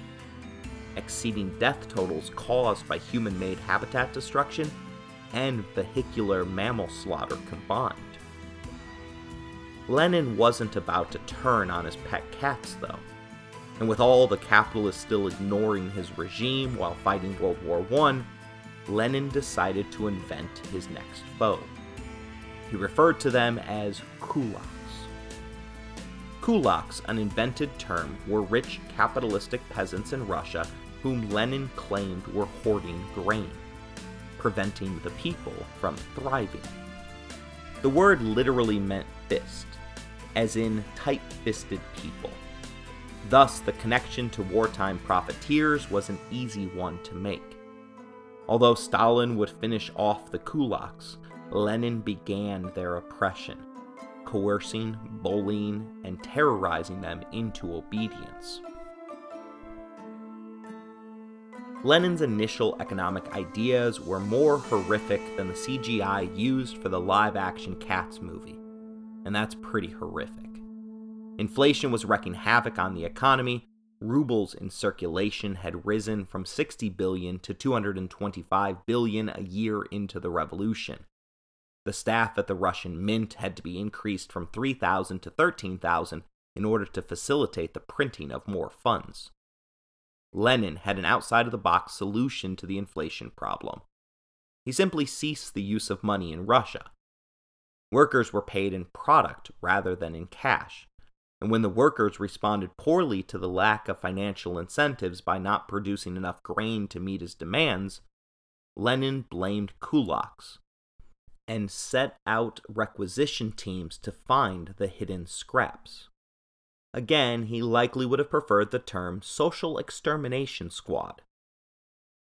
[SPEAKER 1] exceeding death totals caused by human made habitat destruction and vehicular mammal slaughter combined. Lenin wasn't about to turn on his pet cats, though. And with all the capitalists still ignoring his regime while fighting World War I, Lenin decided to invent his next foe. He referred to them as kulaks. Kulaks, an invented term, were rich capitalistic peasants in Russia whom Lenin claimed were hoarding grain, preventing the people from thriving. The word literally meant fist, as in tight fisted people. Thus, the connection to wartime profiteers was an easy one to make. Although Stalin would finish off the kulaks, Lenin began their oppression, coercing, bullying, and terrorizing them into obedience. Lenin's initial economic ideas were more horrific than the CGI used for the live action Cats movie, and that's pretty horrific. Inflation was wreaking havoc on the economy. Rubles in circulation had risen from 60 billion to 225 billion a year into the revolution. The staff at the Russian mint had to be increased from 3,000 to 13,000 in order to facilitate the printing of more funds. Lenin had an outside of the box solution to the inflation problem. He simply ceased the use of money in Russia. Workers were paid in product rather than in cash, and when the workers responded poorly to the lack of financial incentives by not producing enough grain to meet his demands, Lenin blamed kulaks and set out requisition teams to find the hidden scraps. Again, he likely would have preferred the term social extermination squad.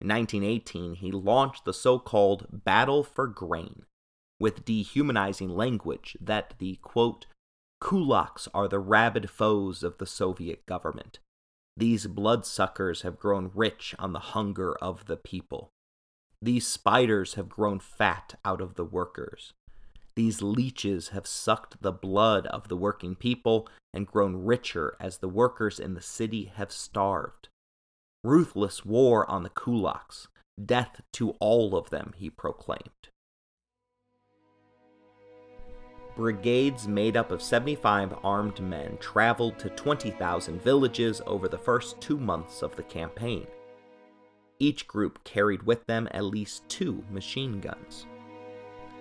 [SPEAKER 1] In 1918, he launched the so called Battle for Grain, with dehumanizing language that the quote, kulaks are the rabid foes of the Soviet government. These bloodsuckers have grown rich on the hunger of the people. These spiders have grown fat out of the workers. These leeches have sucked the blood of the working people and grown richer as the workers in the city have starved. Ruthless war on the kulaks, death to all of them, he proclaimed. Brigades made up of 75 armed men traveled to 20,000 villages over the first two months of the campaign. Each group carried with them at least two machine guns.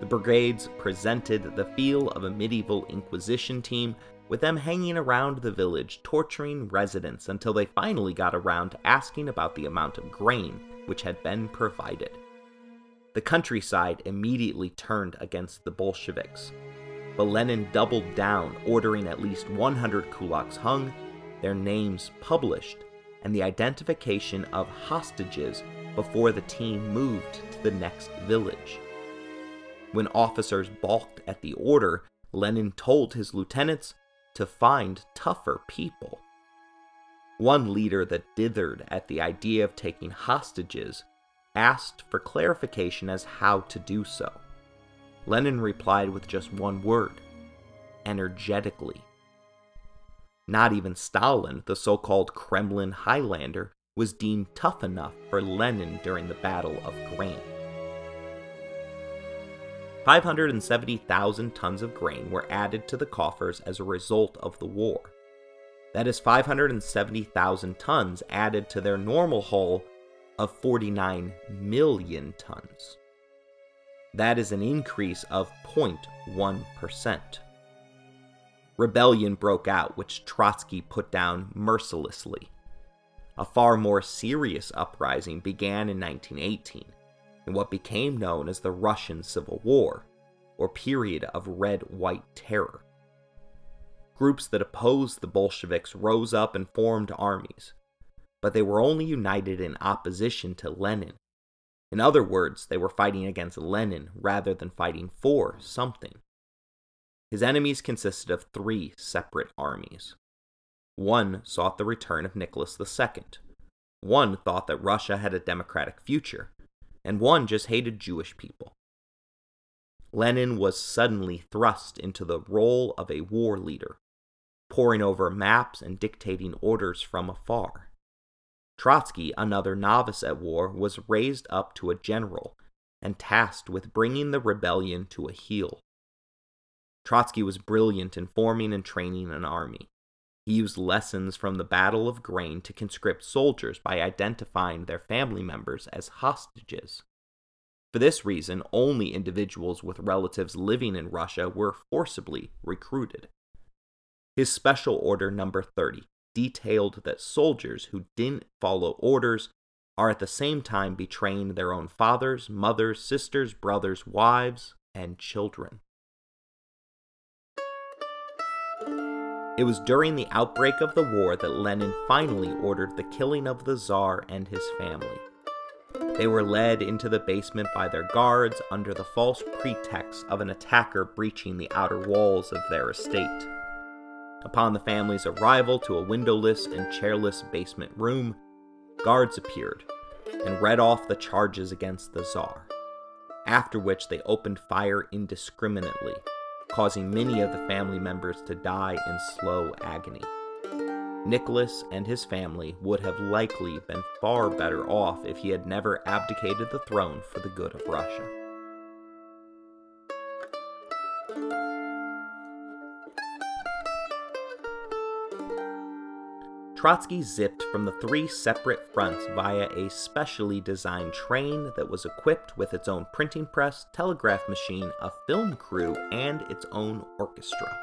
[SPEAKER 1] The brigades presented the feel of a medieval Inquisition team, with them hanging around the village, torturing residents until they finally got around to asking about the amount of grain which had been provided. The countryside immediately turned against the Bolsheviks, but Lenin doubled down, ordering at least 100 kulaks hung, their names published, and the identification of hostages before the team moved to the next village. When officers balked at the order, Lenin told his lieutenants to find tougher people. One leader that dithered at the idea of taking hostages asked for clarification as how to do so. Lenin replied with just one word energetically. Not even Stalin, the so called Kremlin Highlander, was deemed tough enough for Lenin during the Battle of Grain. 570,000 tons of grain were added to the coffers as a result of the war. That is 570,000 tons added to their normal haul of 49 million tons. That is an increase of 0.1%. Rebellion broke out, which Trotsky put down mercilessly. A far more serious uprising began in 1918 in what became known as the Russian Civil War, or period of red white terror. Groups that opposed the Bolsheviks rose up and formed armies, but they were only united in opposition to Lenin. In other words, they were fighting against Lenin rather than fighting for something. His enemies consisted of three separate armies. One sought the return of Nicholas II. One thought that Russia had a democratic future, and one just hated Jewish people. Lenin was suddenly thrust into the role of a war leader, poring over maps and dictating orders from afar. Trotsky, another novice at war, was raised up to a general and tasked with bringing the rebellion to a heel. Trotsky was brilliant in forming and training an army. He used lessons from the Battle of Grain to conscript soldiers by identifying their family members as hostages. For this reason, only individuals with relatives living in Russia were forcibly recruited. His Special Order Number 30 detailed that soldiers who didn't follow orders are at the same time betraying their own fathers, mothers, sisters, brothers, wives, and children. It was during the outbreak of the war that Lenin finally ordered the killing of the Tsar and his family. They were led into the basement by their guards under the false pretext of an attacker breaching the outer walls of their estate. Upon the family's arrival to a windowless and chairless basement room, guards appeared and read off the charges against the Tsar, after which they opened fire indiscriminately, causing many of the family members to die in slow agony. Nicholas and his family would have likely been far better off if he had never abdicated the throne for the good of Russia. Trotsky zipped from the three separate fronts via a specially designed train that was equipped with its own printing press, telegraph machine, a film crew, and its own orchestra.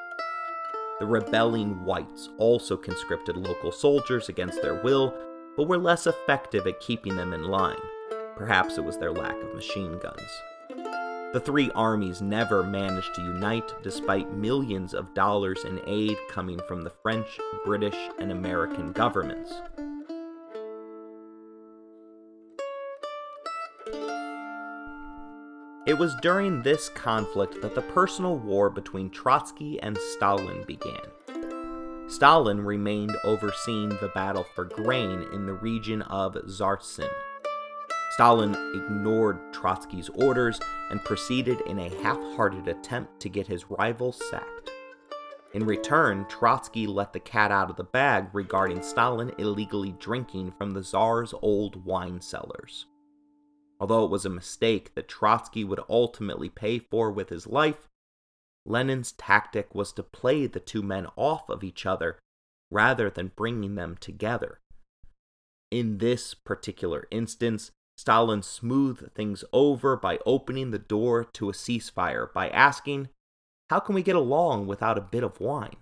[SPEAKER 1] The rebelling whites also conscripted local soldiers against their will, but were less effective at keeping them in line. Perhaps it was their lack of machine guns. The three armies never managed to unite despite millions of dollars in aid coming from the French, British, and American governments. It was during this conflict that the personal war between Trotsky and Stalin began. Stalin remained overseeing the battle for grain in the region of Tsaritsyn, Stalin ignored Trotsky's orders and proceeded in a half hearted attempt to get his rival sacked. In return, Trotsky let the cat out of the bag regarding Stalin illegally drinking from the Tsar's old wine cellars. Although it was a mistake that Trotsky would ultimately pay for with his life, Lenin's tactic was to play the two men off of each other rather than bringing them together. In this particular instance, Stalin smoothed things over by opening the door to a ceasefire by asking, How can we get along without a bit of wine?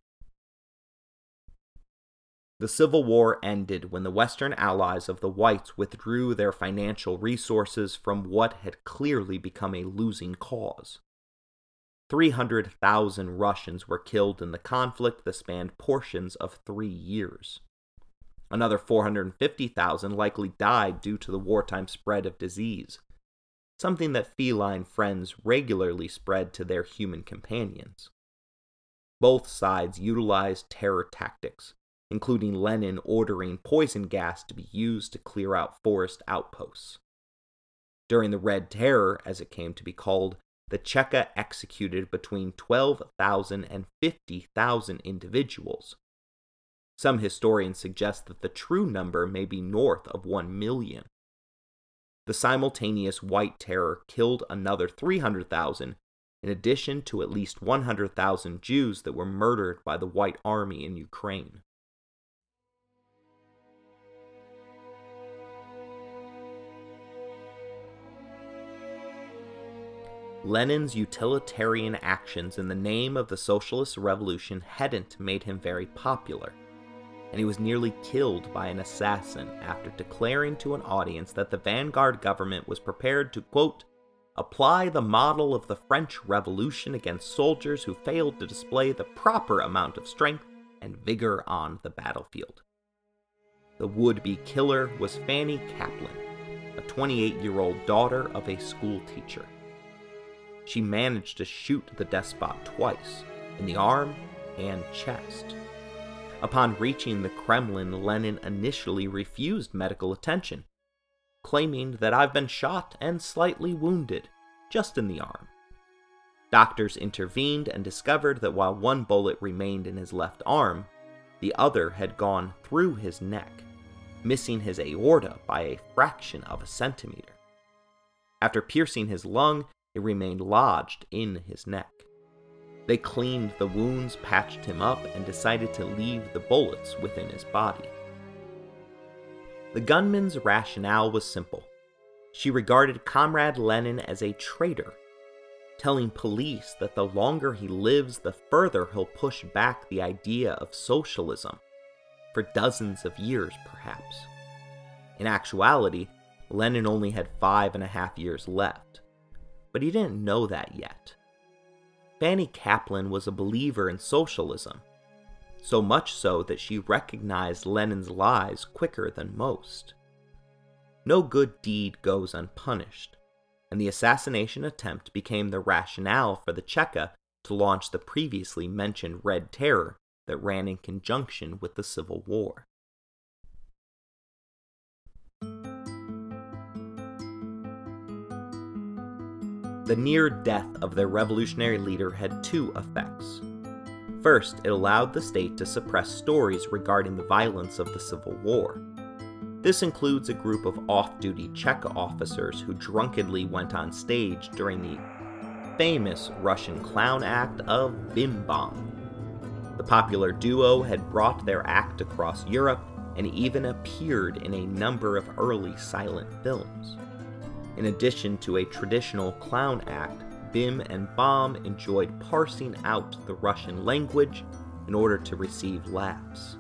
[SPEAKER 1] The Civil War ended when the Western allies of the Whites withdrew their financial resources from what had clearly become a losing cause. 300,000 Russians were killed in the conflict that spanned portions of three years. Another 450,000 likely died due to the wartime spread of disease, something that feline friends regularly spread to their human companions. Both sides utilized terror tactics, including Lenin ordering poison gas to be used to clear out forest outposts. During the Red Terror, as it came to be called, the Cheka executed between 12,000 and 50,000 individuals, some historians suggest that the true number may be north of 1 million. The simultaneous White Terror killed another 300,000, in addition to at least 100,000 Jews that were murdered by the White Army in Ukraine. Lenin's utilitarian actions in the name of the socialist revolution hadn't made him very popular and he was nearly killed by an assassin after declaring to an audience that the vanguard government was prepared to, quote, apply the model of the French Revolution against soldiers who failed to display the proper amount of strength and vigor on the battlefield. The would be killer was Fanny Kaplan, a 28 year old daughter of a school teacher. She managed to shoot the despot twice, in the arm and chest. Upon reaching the Kremlin, Lenin initially refused medical attention, claiming that I've been shot and slightly wounded, just in the arm. Doctors intervened and discovered that while one bullet remained in his left arm, the other had gone through his neck, missing his aorta by a fraction of a centimeter. After piercing his lung, it remained lodged in his neck. They cleaned the wounds, patched him up, and decided to leave the bullets within his body. The gunman's rationale was simple. She regarded Comrade Lenin as a traitor, telling police that the longer he lives, the further he'll push back the idea of socialism, for dozens of years perhaps. In actuality, Lenin only had five and a half years left, but he didn't know that yet. Fanny Kaplan was a believer in socialism, so much so that she recognized Lenin's lies quicker than most. No good deed goes unpunished, and the assassination attempt became the rationale for the Cheka to launch the previously mentioned Red Terror that ran in conjunction with the Civil War. The near death of their revolutionary leader had two effects. First, it allowed the state to suppress stories regarding the violence of the Civil War. This includes a group of off duty Cheka officers who drunkenly went on stage during the famous Russian clown act of Bim Bam. The popular duo had brought their act across Europe and even appeared in a number of early silent films. In addition to a traditional clown act, Bim and Bom enjoyed parsing out the Russian language in order to receive laughs.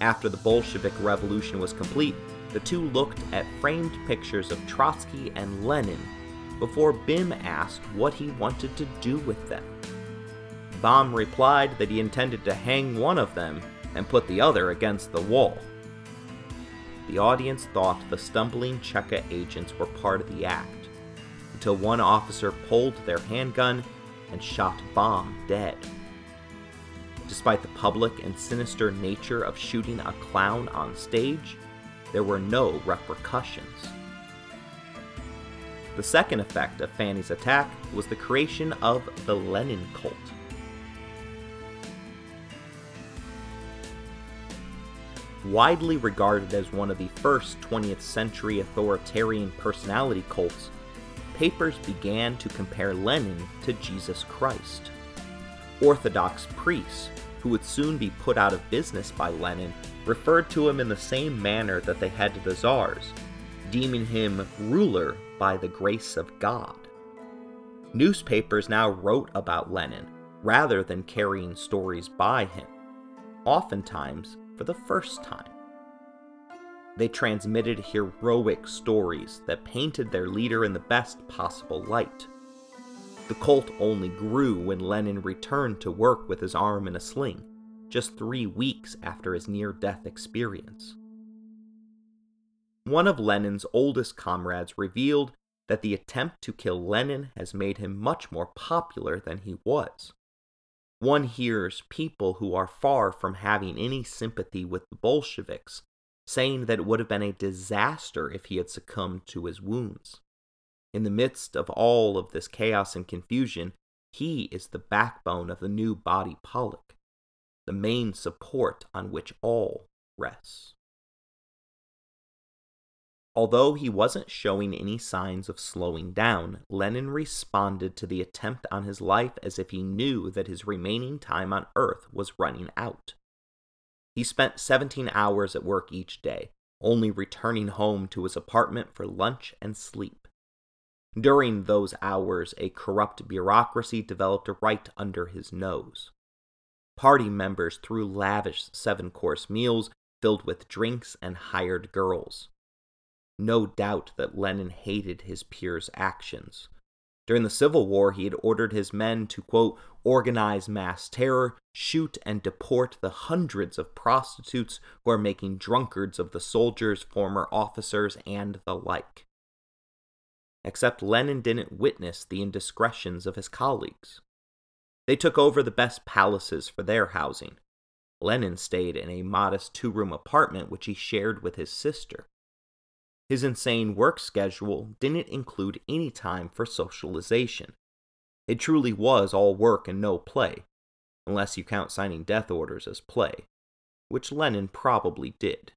[SPEAKER 1] After the Bolshevik Revolution was complete, the two looked at framed pictures of Trotsky and Lenin before Bim asked what he wanted to do with them. Bam replied that he intended to hang one of them and put the other against the wall the audience thought the stumbling Cheka agents were part of the act, until one officer pulled their handgun and shot Bom dead. Despite the public and sinister nature of shooting a clown on stage, there were no repercussions. The second effect of Fanny's attack was the creation of the Lenin cult. Widely regarded as one of the first 20th century authoritarian personality cults, papers began to compare Lenin to Jesus Christ. Orthodox priests, who would soon be put out of business by Lenin, referred to him in the same manner that they had to the czars, deeming him ruler by the grace of God. Newspapers now wrote about Lenin rather than carrying stories by him. Oftentimes, for the first time. They transmitted heroic stories that painted their leader in the best possible light. The cult only grew when Lenin returned to work with his arm in a sling, just three weeks after his near death experience. One of Lenin's oldest comrades revealed that the attempt to kill Lenin has made him much more popular than he was one hears people who are far from having any sympathy with the Bolsheviks saying that it would have been a disaster if he had succumbed to his wounds. In the midst of all of this chaos and confusion, he is the backbone of the new body politic, the main support on which all rests. Although he wasn't showing any signs of slowing down, Lenin responded to the attempt on his life as if he knew that his remaining time on Earth was running out. He spent 17 hours at work each day, only returning home to his apartment for lunch and sleep. During those hours, a corrupt bureaucracy developed right under his nose. Party members threw lavish seven course meals filled with drinks and hired girls no doubt that Lenin hated his peers' actions. During the Civil War, he had ordered his men to, quote, organize mass terror, shoot and deport the hundreds of prostitutes who are making drunkards of the soldiers, former officers, and the like. Except Lenin didn't witness the indiscretions of his colleagues. They took over the best palaces for their housing. Lenin stayed in a modest two room apartment which he shared with his sister. His insane work schedule didn't include any time for socialization. It truly was all work and no play, unless you count signing death orders as play, which Lenin probably did.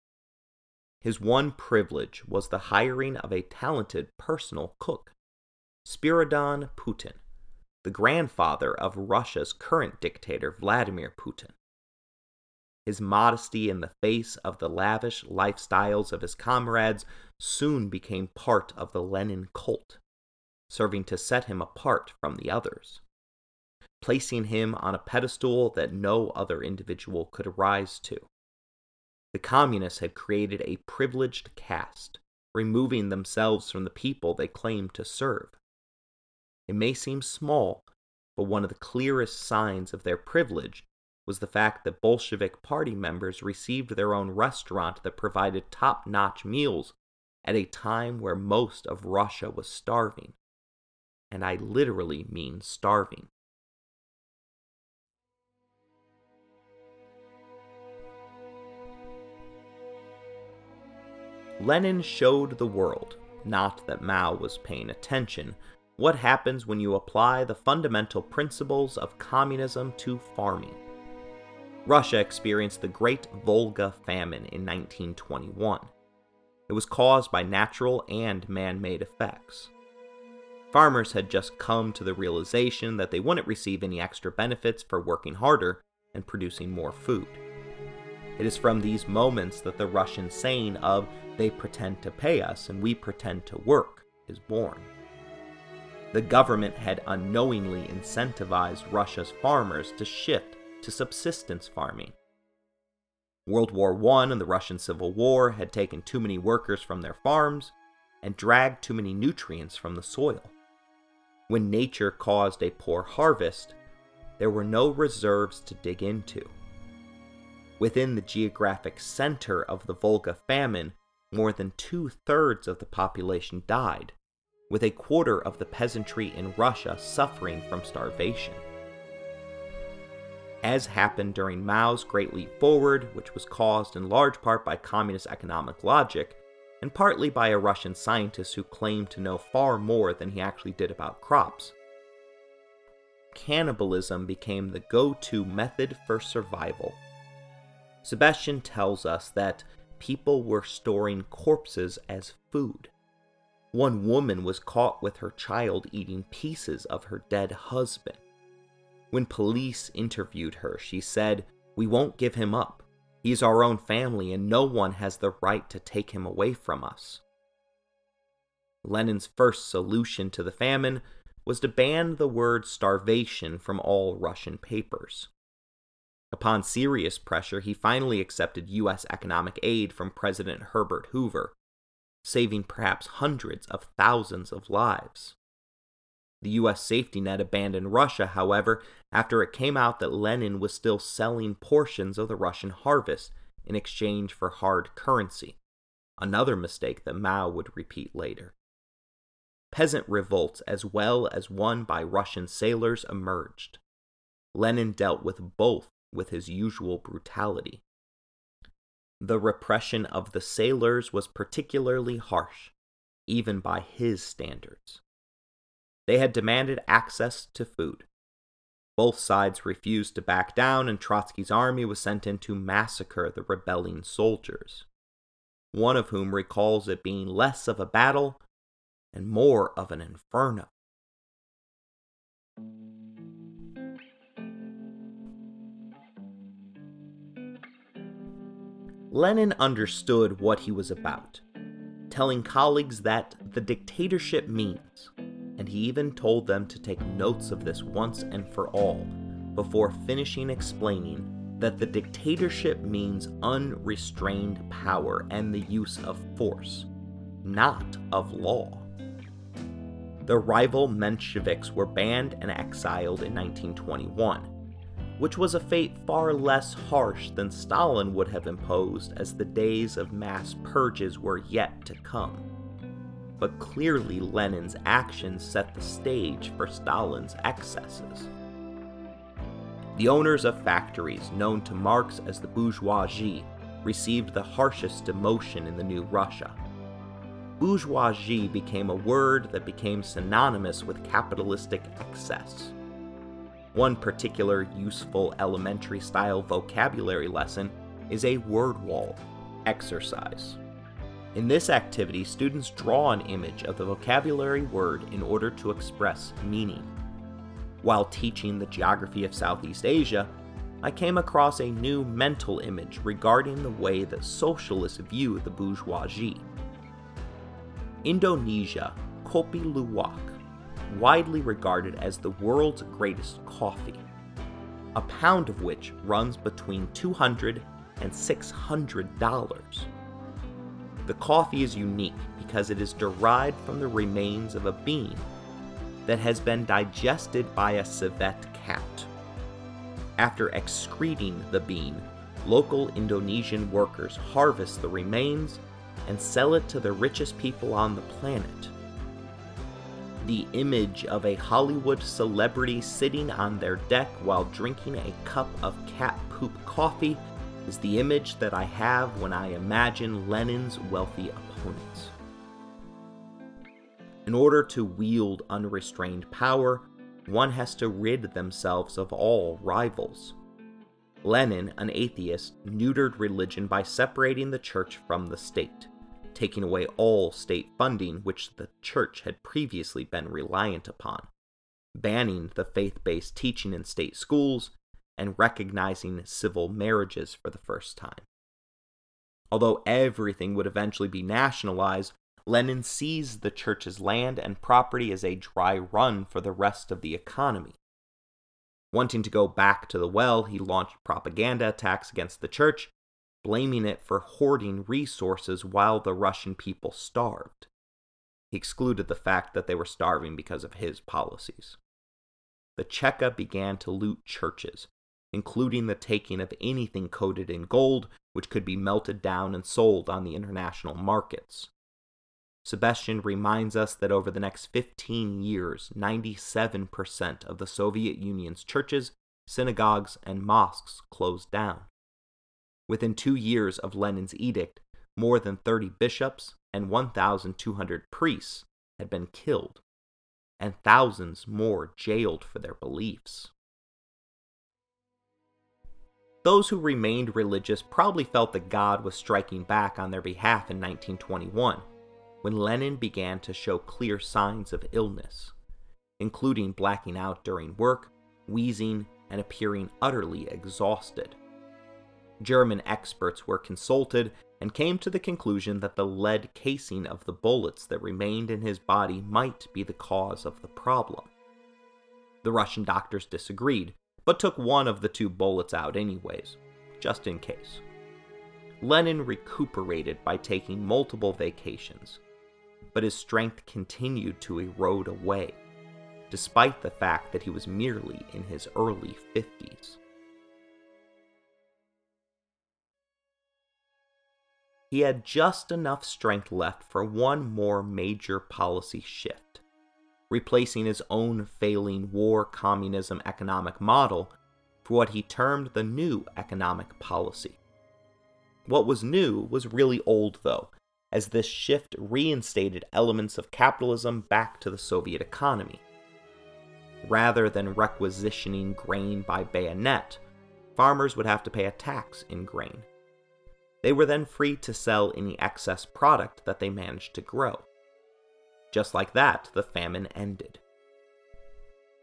[SPEAKER 1] His one privilege was the hiring of a talented personal cook, Spiridon Putin, the grandfather of Russia's current dictator, Vladimir Putin. His modesty in the face of the lavish lifestyles of his comrades soon became part of the Lenin cult, serving to set him apart from the others, placing him on a pedestal that no other individual could rise to. The communists had created a privileged caste, removing themselves from the people they claimed to serve. It may seem small, but one of the clearest signs of their privilege was the fact that Bolshevik party members received their own restaurant that provided top notch meals at a time where most of Russia was starving. And I literally mean starving. Lenin showed the world, not that Mao was paying attention, what happens when you apply the fundamental principles of communism to farming. Russia experienced the Great Volga Famine in 1921. It was caused by natural and man made effects. Farmers had just come to the realization that they wouldn't receive any extra benefits for working harder and producing more food. It is from these moments that the Russian saying of, they pretend to pay us and we pretend to work, is born the government had unknowingly incentivized Russia's farmers to shift to subsistence farming. World War I and the Russian Civil War had taken too many workers from their farms and dragged too many nutrients from the soil. When nature caused a poor harvest, there were no reserves to dig into. Within the geographic center of the Volga famine, more than two thirds of the population died, with a quarter of the peasantry in Russia suffering from starvation. As happened during Mao's Great Leap Forward, which was caused in large part by communist economic logic, and partly by a Russian scientist who claimed to know far more than he actually did about crops. Cannibalism became the go to method for survival. Sebestyen tells us that people were storing corpses as food. One woman was caught with her child eating pieces of her dead husband. When police interviewed her, she said, We won't give him up. He's our own family, and no one has the right to take him away from us. Lenin's first solution to the famine was to ban the word starvation from all Russian papers. Upon serious pressure, he finally accepted U.S. economic aid from President Herbert Hoover, saving perhaps hundreds of thousands of lives. The US safety net abandoned Russia, however, after it came out that Lenin was still selling portions of the Russian harvest in exchange for hard currency, another mistake that Mao would repeat later. Peasant revolts, as well as one by Russian sailors, emerged. Lenin dealt with both with his usual brutality. The repression of the sailors was particularly harsh, even by his standards. They had demanded access to food. Both sides refused to back down, and Trotsky's army was sent in to massacre the rebelling soldiers, one of whom recalls it being less of a battle and more of an inferno. Lenin understood what he was about, telling colleagues that the dictatorship means, and he even told them to take notes of this once and for all before finishing explaining that the dictatorship means unrestrained power and the use of force, not of law. The rival Mensheviks were banned and exiled in 1921, which was a fate far less harsh than Stalin would have imposed as the days of mass purges were yet to come. But clearly, Lenin's actions set the stage for Stalin's excesses. The owners of factories, known to Marx as the bourgeoisie, received the harshest demotion in the new Russia. Bourgeoisie became a word that became synonymous with capitalistic excess. One particular useful elementary style vocabulary lesson is a word wall exercise. In this activity, students draw an image of the vocabulary word in order to express meaning. While teaching the geography of Southeast Asia, I came across a new mental image regarding the way that socialists view the bourgeoisie. Indonesia, Kopi Luwak, widely regarded as the world's greatest coffee, a pound of which runs between 200 and $600. The coffee is unique because it is derived from the remains of a bean that has been digested by a civet cat. After excreting the bean, local Indonesian workers harvest the remains and sell it to the richest people on the planet. The image of a Hollywood celebrity sitting on their deck while drinking a cup of cat poop coffee is the image that I have when I imagine Lenin's wealthy opponents. In order to wield unrestrained power, one has to rid themselves of all rivals. Lenin, an atheist, neutered religion by separating the church from the state, taking away all state funding which the church had previously been reliant upon, banning the faith based teaching in state schools, and recognizing civil marriages for the first time. Although everything would eventually be nationalized, Lenin seized the church's land and property as a dry run for the rest of the economy. Wanting to go back to the well, he launched propaganda attacks against the church, blaming it for hoarding resources while the Russian people starved. He excluded the fact that they were starving because of his policies. The Cheka began to loot churches, including the taking of anything coated in gold, which could be melted down and sold on the international markets. Sebestyen reminds us that over the next 15 years, 97% of the Soviet Union's churches, synagogues, and mosques closed down. Within two years of Lenin's edict, more than 30 bishops and 1,200 priests had been killed, and thousands more jailed for their beliefs. Those who remained religious probably felt that God was striking back on their behalf in 1921, when Lenin began to show clear signs of illness, including blacking out during work, wheezing, and appearing utterly exhausted. German experts were consulted and came to the conclusion that the lead casing of the bullets that remained in his body might be the cause of the problem. The Russian doctors disagreed, but took one of the two bullets out anyways, just in case. Lenin recuperated by taking multiple vacations, but his strength continued to erode away, despite the fact that he was merely in his early 50s. He had just enough strength left for one more major policy shift replacing his own failing war communism economic model for what he termed the new economic policy. What was new was really old, though, as this shift reinstated elements of capitalism back to the Soviet economy. Rather than requisitioning grain by bayonet, farmers would have to pay a tax in grain. They were then free to sell any excess product that they managed to grow. Just like that, the famine ended.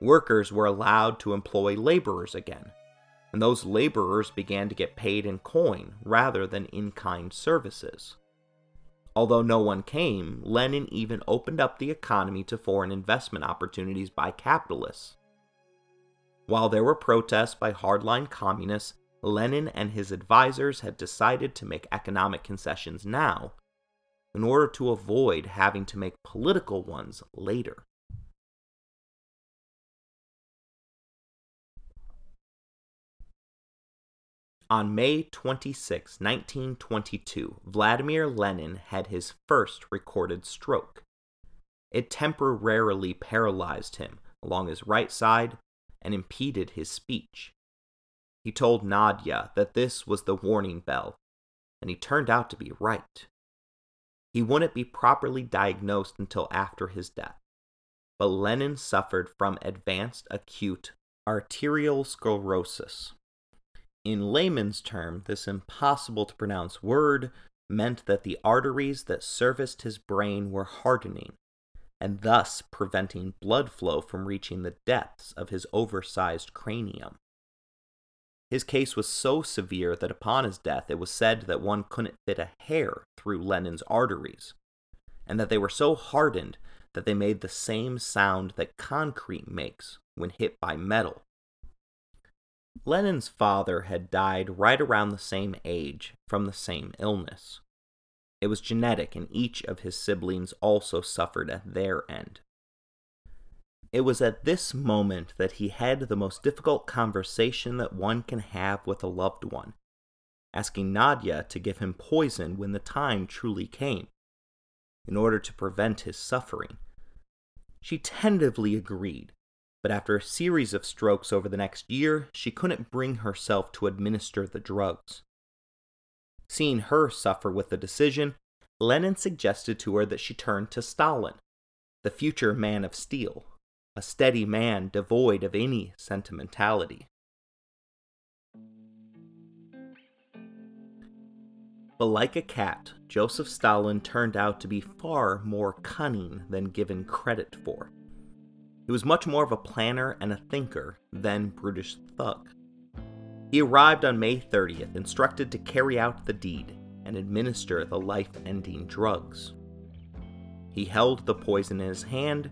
[SPEAKER 1] Workers were allowed to employ laborers again, and those laborers began to get paid in coin rather than in kind services. Although no one came, Lenin even opened up the economy to foreign investment opportunities by capitalists. While there were protests by hardline communists, Lenin and his advisors had decided to make economic concessions now in order to avoid having to make political ones later. On May 26, 1922, Vladimir Lenin had his first recorded stroke. It temporarily paralyzed him along his right side and impeded his speech. He told Nadia that this was the warning bell, and he turned out to be right. He wouldn't be properly diagnosed until after his death. But Lenin suffered from advanced acute arterial sclerosis. In layman's term, this impossible to pronounce word meant that the arteries that serviced his brain were hardening, and thus preventing blood flow from reaching the depths of his oversized cranium. His case was so severe that upon his death it was said that one couldn't fit a hair through Lenin's arteries, and that they were so hardened that they made the same sound that concrete makes when hit by metal. Lenin's father had died right around the same age from the same illness. It was genetic, and each of his siblings also suffered at their end. It was at this moment that he had the most difficult conversation that one can have with a loved one, asking Nadia to give him poison when the time truly came, in order to prevent his suffering. She tentatively agreed, but after a series of strokes over the next year, she couldn't bring herself to administer the drugs. Seeing her suffer with the decision, Lenin suggested to her that she turn to Stalin, the future man of steel, a steady man devoid of any sentimentality. But like a cat, Joseph Stalin turned out to be far more cunning than given credit for. He was much more of a planner and a thinker than brutish thug. He arrived on May 30th, instructed to carry out the deed and administer the life ending drugs. He held the poison in his hand,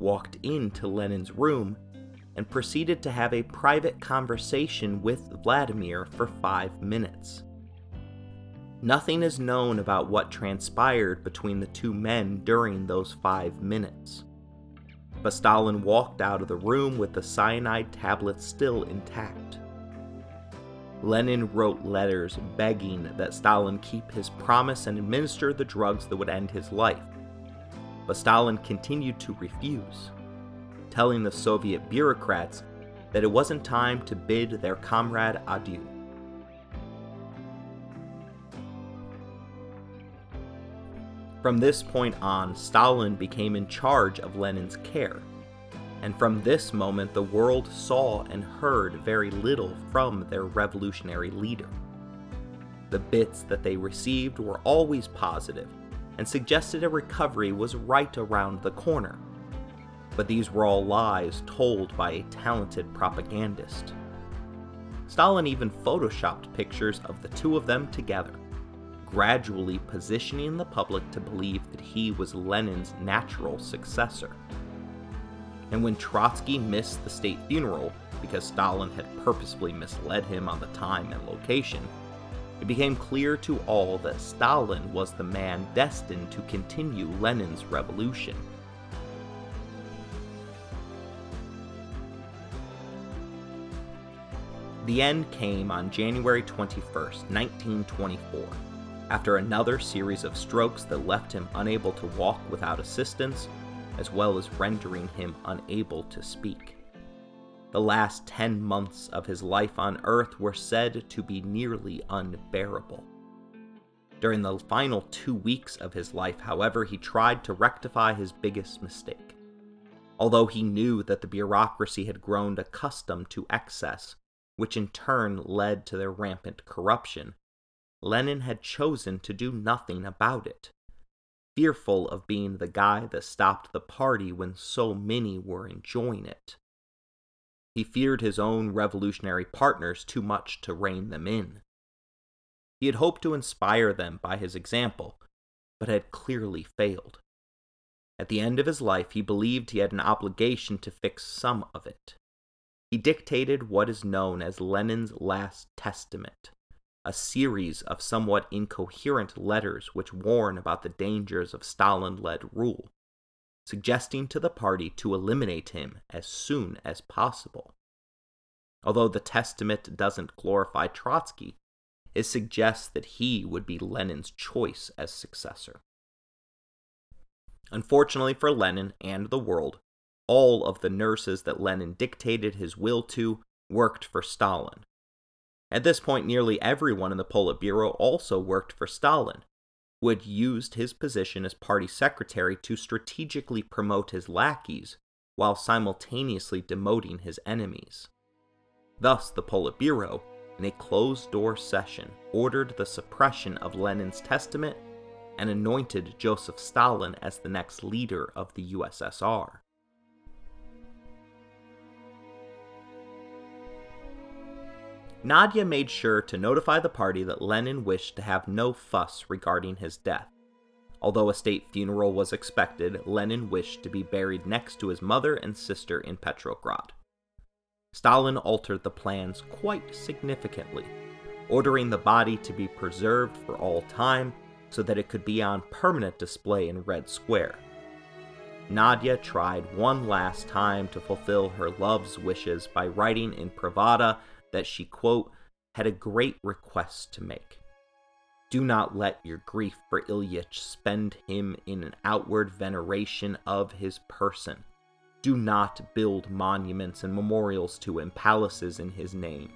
[SPEAKER 1] walked into Lenin's room, and proceeded to have a private conversation with Vladimir for five minutes. Nothing is known about what transpired between the two men during those five minutes but Stalin walked out of the room with the cyanide tablets still intact. Lenin wrote letters begging that Stalin keep his promise and administer the drugs that would end his life. But Stalin continued to refuse, telling the Soviet bureaucrats that it wasn't time to bid their comrade adieu. From this point on, Stalin became in charge of Lenin's care. And from this moment, the world saw and heard very little from their revolutionary leader. The bits that they received were always positive and suggested a recovery was right around the corner. But these were all lies told by a talented propagandist. Stalin even photoshopped pictures of the two of them together gradually positioning the public to believe that he was Lenin's natural successor. And when Trotsky missed the state funeral because Stalin had purposefully misled him on the time and location, it became clear to all that Stalin was the man destined to continue Lenin's revolution. The end came on January 21, 1924 after another series of strokes that left him unable to walk without assistance, as well as rendering him unable to speak. The last 10 months of his life on Earth were said to be nearly unbearable. During the final two weeks of his life, however, he tried to rectify his biggest mistake. Although he knew that the bureaucracy had grown accustomed to excess, which in turn led to their rampant corruption, Lenin had chosen to do nothing about it, fearful of being the guy that stopped the party when so many were enjoying it. He feared his own revolutionary partners too much to rein them in. He had hoped to inspire them by his example, but had clearly failed. At the end of his life, he believed he had an obligation to fix some of it. He dictated what is known as Lenin's Last Testament, a series of somewhat incoherent letters which warn about the dangers of Stalin led rule, suggesting to the party to eliminate him as soon as possible. Although the testament doesn't glorify Trotsky, it suggests that he would be Lenin's choice as successor. Unfortunately for Lenin and the world, all of the nurses that Lenin dictated his will to worked for Stalin, at this point, nearly everyone in the Politburo also worked for Stalin, who had used his position as party secretary to strategically promote his lackeys while simultaneously demoting his enemies. Thus, the Politburo, in a closed door session, ordered the suppression of Lenin's testament and anointed Joseph Stalin as the next leader of the USSR. Nadia made sure to notify the party that Lenin wished to have no fuss regarding his death. Although a state funeral was expected, Lenin wished to be buried next to his mother and sister in Petrograd. Stalin altered the plans quite significantly, ordering the body to be preserved for all time so that it could be on permanent display in Red Square. Nadia tried one last time to fulfill her love's wishes by writing in Pravda that she, quote, had a great request to make. Do not let your grief for Ilyich spend him in an outward veneration of his person. Do not build monuments and memorials to him, palaces in his name.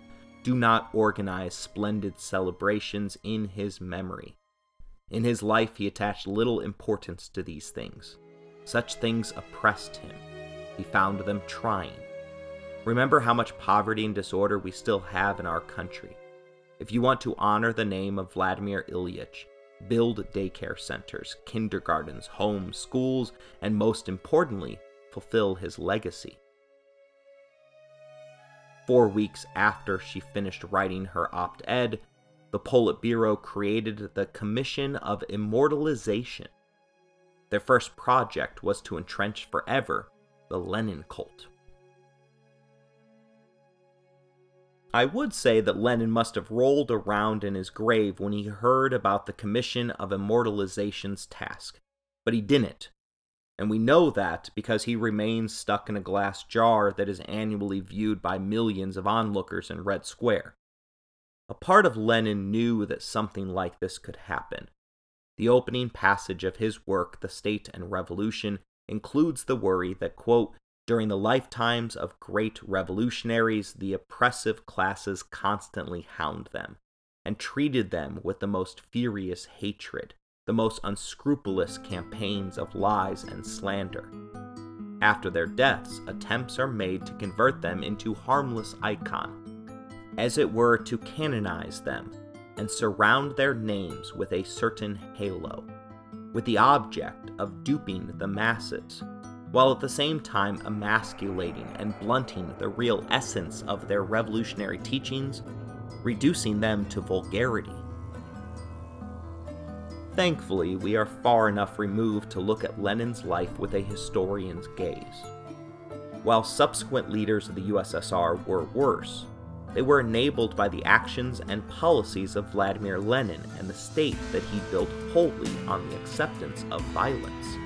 [SPEAKER 1] Do not organize splendid celebrations in his memory. In his life, he attached little importance to these things. Such things oppressed him. He found them trying. Remember how much poverty and disorder we still have in our country. If you want to honor the name of Vladimir Ilyich, build daycare centers, kindergartens, homes, schools, and most importantly, fulfill his legacy. Four weeks after she finished writing her op ed, the Politburo created the Commission of Immortalization. Their first project was to entrench forever the Lenin cult. I would say that Lenin must have rolled around in his grave when he heard about the Commission of Immortalization's task, but he didn't. And we know that because he remains stuck in a glass jar that is annually viewed by millions of onlookers in Red Square. A part of Lenin knew that something like this could happen. The opening passage of his work, The State and Revolution, includes the worry that, quote, during the lifetimes of great revolutionaries, the oppressive classes constantly hound them and treated them with the most furious hatred, the most unscrupulous campaigns of lies and slander. After their deaths, attempts are made to convert them into harmless icon, as it were to canonize them and surround their names with a certain halo, with the object of duping the masses while at the same time emasculating and blunting the real essence of their revolutionary teachings, reducing them to vulgarity. Thankfully, we are far enough removed to look at Lenin's life with a historian's gaze. While subsequent leaders of the USSR were worse, they were enabled by the actions and policies of Vladimir Lenin and the state that he built wholly on the acceptance of violence.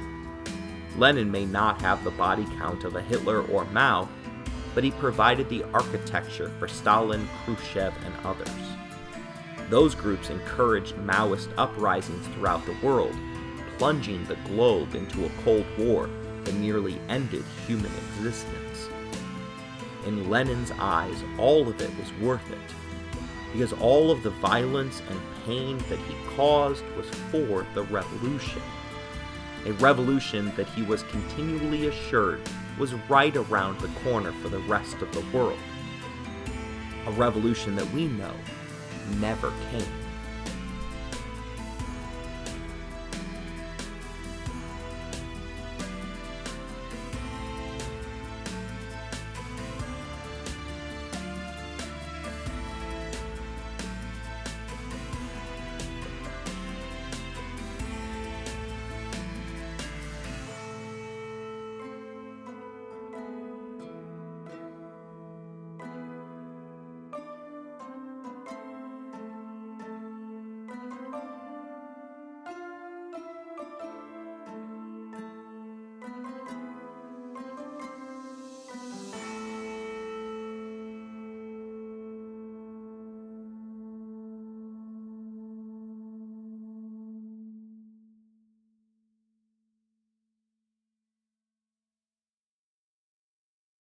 [SPEAKER 1] Lenin may not have the body count of a Hitler or Mao, but he provided the architecture for Stalin, Khrushchev, and others. Those groups encouraged Maoist uprisings throughout the world, plunging the globe into a Cold War that nearly ended human existence. In Lenin's eyes, all of it was worth it, because all of the violence and pain that he caused was for the revolution a revolution that he was continually assured was right around the corner for the rest of the world. A revolution that we know never came.